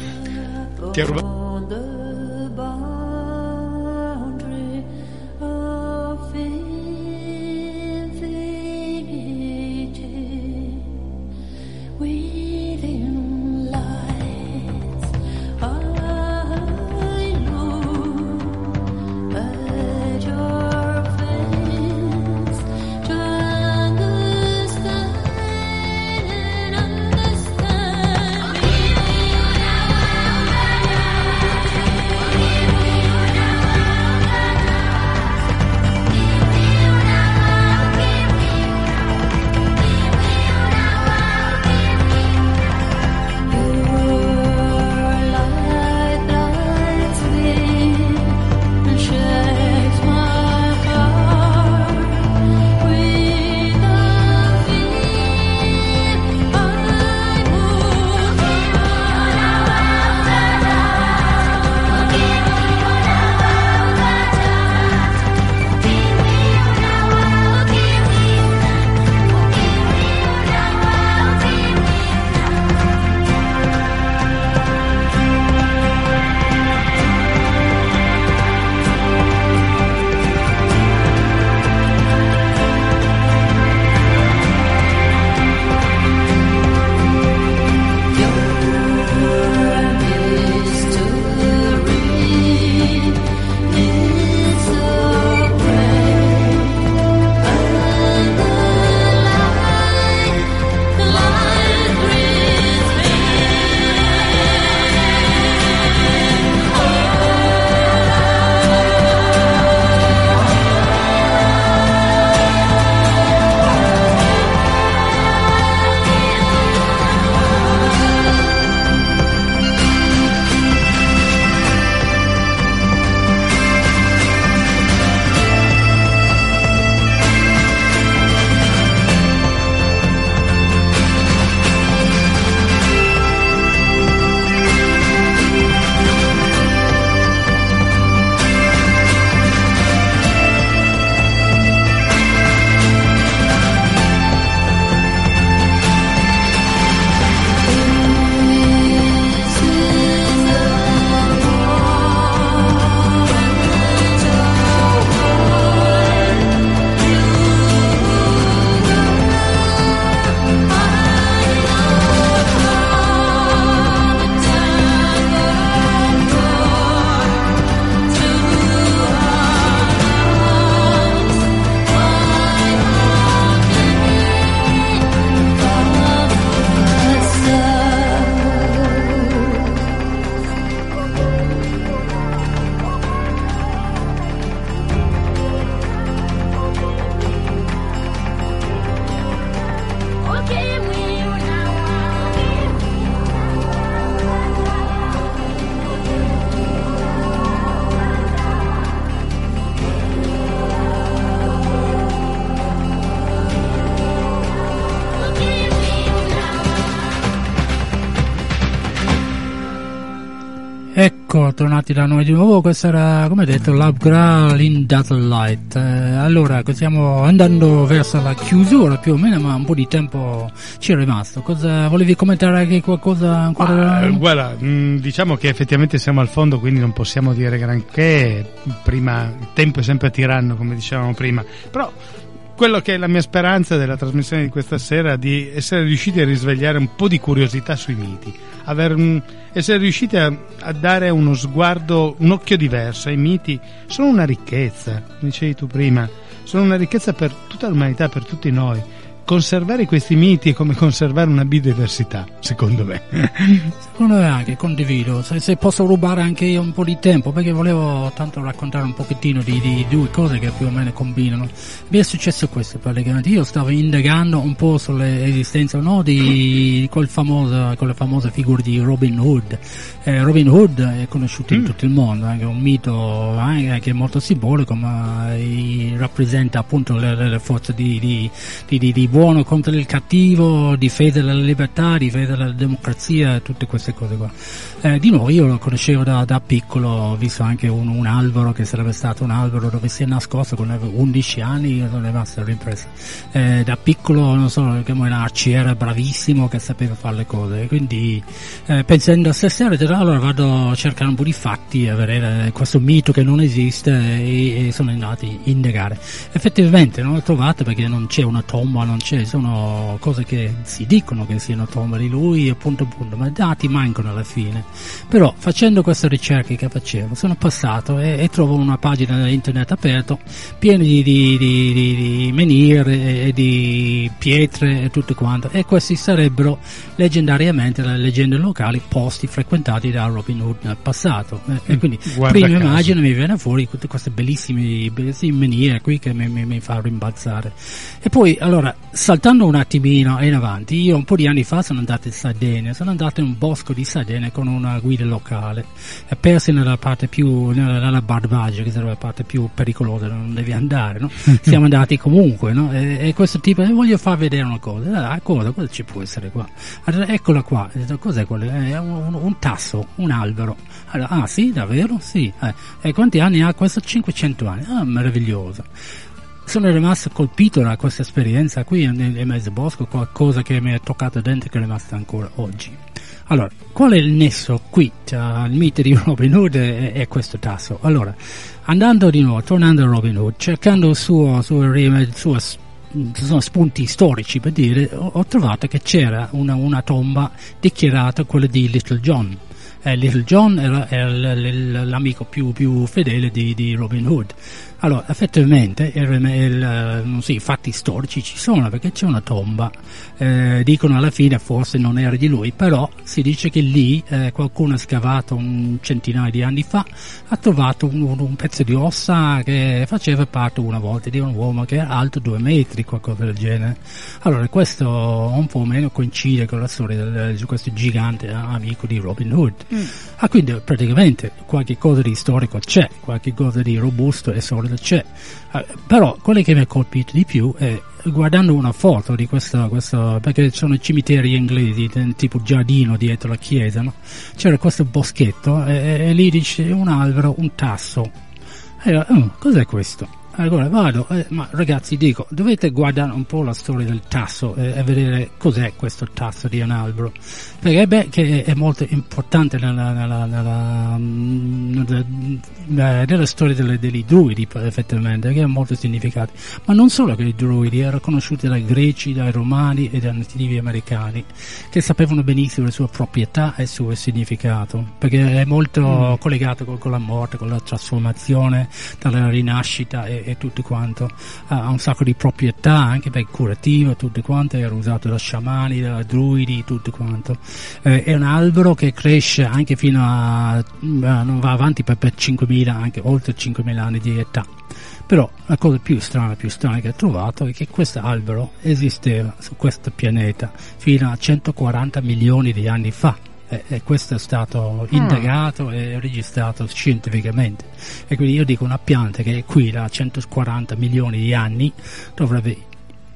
Ti ha rubato tornati da noi di nuovo, questo era, come detto, Graal in That Light. Eh, allora, stiamo andando verso la chiusura più o meno, ma un po' di tempo ci è rimasto. Cosa volevi commentare anche qualcosa ancora? Ma, eh, guarda, mh, mm, diciamo che effettivamente siamo al fondo, quindi non possiamo dire granché. Prima, il tempo è sempre tiranno, come dicevamo prima. Però quello che è la mia speranza della trasmissione di questa sera è di essere riusciti a risvegliare un po' di curiosità sui miti, aver, essere riusciti a, a, dare uno sguardo, un occhio diverso ai miti, sono una ricchezza, dicevi tu prima, sono una ricchezza per tutta l'umanità, per tutti noi conservare questi miti è come conservare una biodiversità, secondo me. secondo me anche, condivido. Se, se, posso rubare anche io un po' di tempo, perché volevo tanto raccontare un pochettino di, di due cose che più o meno combinano. Mi è successo questo praticamente. Io stavo indagando un po' sull'esistenza no, di quel famoso, quella famosa figura di Robin Hood. Eh, Robin Hood è conosciuto mm. in tutto il mondo, è un mito che è molto simbolico, ma eh, rappresenta appunto le, le forze di, di, di, di buono contro il cattivo, difesa della libertà, difesa della democrazia, tutte queste cose qua. Eh, di nuovo io lo conoscevo da, da piccolo, ho visto anche un, un, albero che sarebbe stato un albero dove si è nascosto con 11 anni, sono rimasto impresso. Eh, da piccolo, non so, come un arciere bravissimo che sapeva fare le cose, quindi eh, pensando a stasera, allora vado a cercare un po' di fatti a vedere questo mito che non esiste e, e sono andato a indagare. Effettivamente non l'ho trovato perché non c'è una tomba, non c'è cioè sono cose che si dicono che siano tombe di lui e punto punto, ma i dati mancano alla fine. Però facendo queste ricerche che facevo sono passato e, e trovo una pagina internet aperta piena di, di, di, di menhir e di pietre e tutto quanto e questi sarebbero leggendariamente le leggende locali posti frequentati da Robin Hood nel passato e, e mm, quindi Guarda prima caso. immagine mi viene fuori tutte queste bellissime, bellissime qui che mi, mi, mi fa rimbalzare e poi allora saltando un attimino in avanti, io un po' di anni fa sono andato in Sardegna, sono andato in un bosco di Sardegna con una guida locale, e persi nella parte più, nella, Barbaggio, che sarebbe la parte più pericolosa, non devi andare, no? Siamo andati comunque, no? E, e questo tipo, eh, voglio far vedere una cosa, ah, cosa, cosa ci può essere qua? Allora, eccola qua, cos'è quello? È un, un, un, tasso, un albero. Allora, ah sì, davvero? Sì. Eh. E quanti anni ha questo? 500 anni. Ah, meraviglioso sono rimasto colpito da questa esperienza qui in, mezzo bosco, qualcosa che mi è toccato dentro e che è rimasto ancora oggi. Allora, qual è il nesso qui tra il mito di Robin Hood e, e, questo tasso? Allora, andando di nuovo, tornando a Robin Hood, cercando il suo, suo, suo sono spunti storici per dire, ho, ho trovato che c'era una, una tomba dichiarata quella di Little John eh, Little John era, era l'amico più, più fedele di, di, Robin Hood. Allora, effettivamente, il, il, non so, i fatti storici ci sono perché c'è una tomba. Eh, dicono alla fine forse non era di lui, però si dice che lì eh, qualcuno ha scavato un centinaio di anni fa, ha trovato un, un, pezzo di ossa che faceva parte una volta di un uomo che era alto due metri, qualcosa del genere. Allora, questo un po' meno coincide con la storia di questo gigante amico di Robin Hood. Mm. Ah, quindi praticamente qualche cosa di storico c'è, qualche cosa di robusto e solido c'è. Ah, però quello che mi ha colpito di più è guardando una foto di questo, questo perché sono cimiteri inglesi, tipo giardino dietro la chiesa, no? c'era questo boschetto e, e, lì dice un albero, un tasso. E, oh, cos'è questo? Allora vado, eh, ma ragazzi dico, dovete guardare un po' la storia del tasso eh, e vedere cos'è questo tasso di un albero, perché beh, che è molto importante nella, nella, nella, nella, nella storia delle, degli druidi effettivamente, che ha molto significato, ma non solo che i druidi, erano conosciuti dai greci, dai romani e dai nativi americani, che sapevano benissimo le sue proprietà e il suo significato, perché è molto mm. collegato con, con, la morte, con la trasformazione, dalla rinascita e, e tutto quanto, ha un sacco di proprietà anche per curativo, tutto quanto, era usato da sciamani, da druidi, tutto quanto. Eh, è un albero che cresce anche fino a, non va avanti per, per 5.000, anche oltre 5.000 anni di età. Però la cosa più strana, più strana che ho trovato è che questo albero esisteva su questo pianeta fino a 140 milioni di anni fa e, e questo è stato mm. indagato e registrato scientificamente. E quindi io dico una pianta che è qui da 140 milioni di anni dovrebbe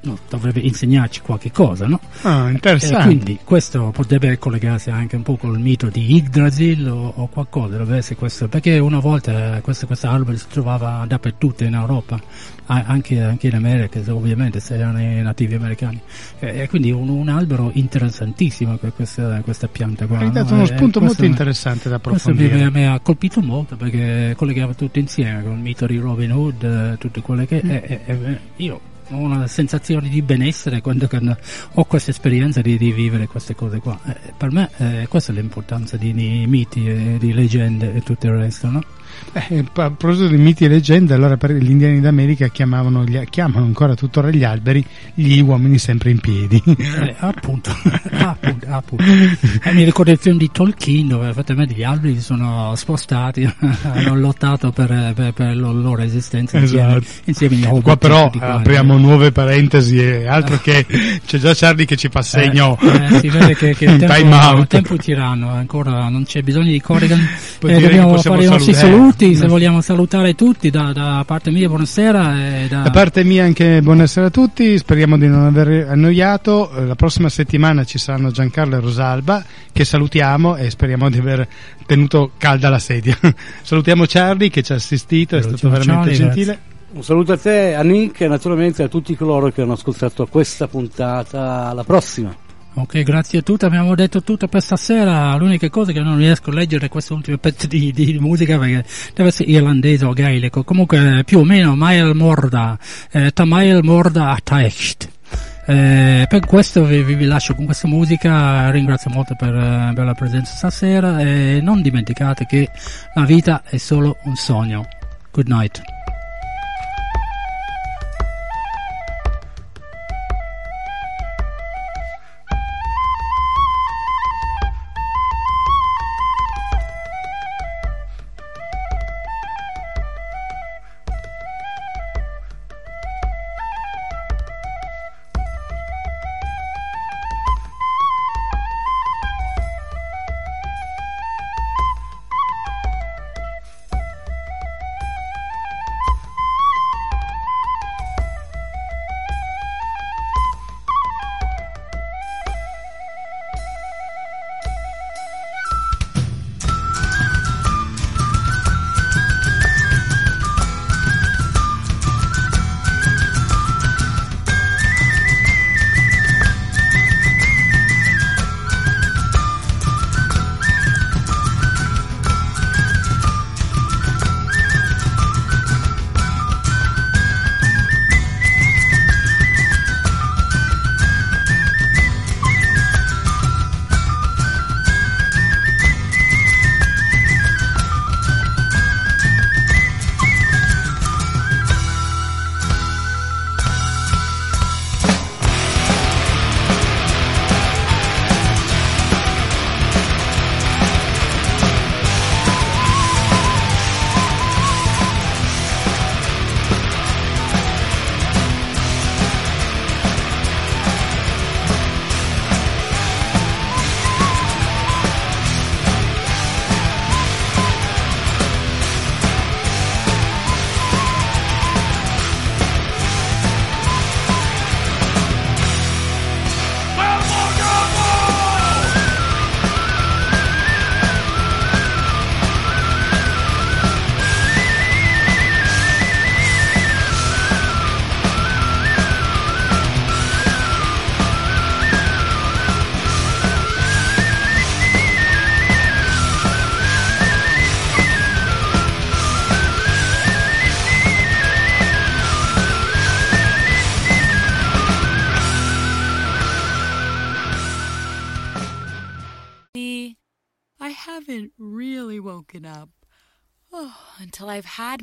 no, dovrebbe insegnarci qualche cosa, no? Ah, interessante. E quindi questo potrebbe collegarsi anche un po' col mito di Yggdrasil o, o qualcosa, dovrebbe essere questo, perché una volta questo, questo albero si trovava dappertutto in Europa, anche, anche in America, ovviamente, se erano nativi americani. E, quindi un, un, albero interessantissimo questa, questa pianta qua. Hai dato no? uno spunto molto interessante da approfondire. Mi, mi, ha colpito molto perché collegava tutto insieme con il mito di Robin Hood, eh, tutte quelle che... Mm. E, e, io ho una sensazione di benessere quando, quando ho questa esperienza di, di, vivere queste cose qua. Eh, per me eh, questa è l'importanza di, di miti, e di leggende e tutto il resto, no? Eh, a proposito di miti e leggende, allora per gli indiani d'America chiamavano, gli, chiamano ancora tuttora gli alberi gli uomini sempre in piedi. Eh, appunto, appunto, appunto. Eh, mi ricordo il film di Tolkien dove effettivamente gli alberi si sono spostati, hanno lottato per, per, per la loro esistenza esatto. insieme, insieme Qua però apriamo nuove parentesi e altro che c'è già Charlie che ci fa segno. Eh, eh, si vede che, che il tempo, tempo tiranno, ancora non c'è bisogno di Corrigan. Eh, dobbiamo fare i nostri saluti saluti, se vogliamo salutare tutti da, da parte mia buonasera. Da... da... parte mia anche buonasera a tutti, speriamo di non aver annoiato, eh, la prossima settimana ci saranno Giancarlo e Rosalba che salutiamo e speriamo di aver tenuto calda la sedia. salutiamo Charlie che ci ha assistito, è stato veramente Charlie, gentile. Grazie. Un saluto a te, a Nick e naturalmente a tutti coloro che hanno ascoltato questa puntata. Alla prossima! Ok, grazie a tutti, abbiamo detto tutto per stasera, l'unica cosa che non riesco a leggere è questo ultimo pezzo di, di, musica perché deve essere irlandese o gaelico, comunque più o meno Mael Morda, eh, Tamael Morda a Taecht. Eh, per questo vi, vi, lascio con questa musica, ringrazio molto per, eh, per la presenza stasera e non dimenticate che la vita è solo un sogno. Good night.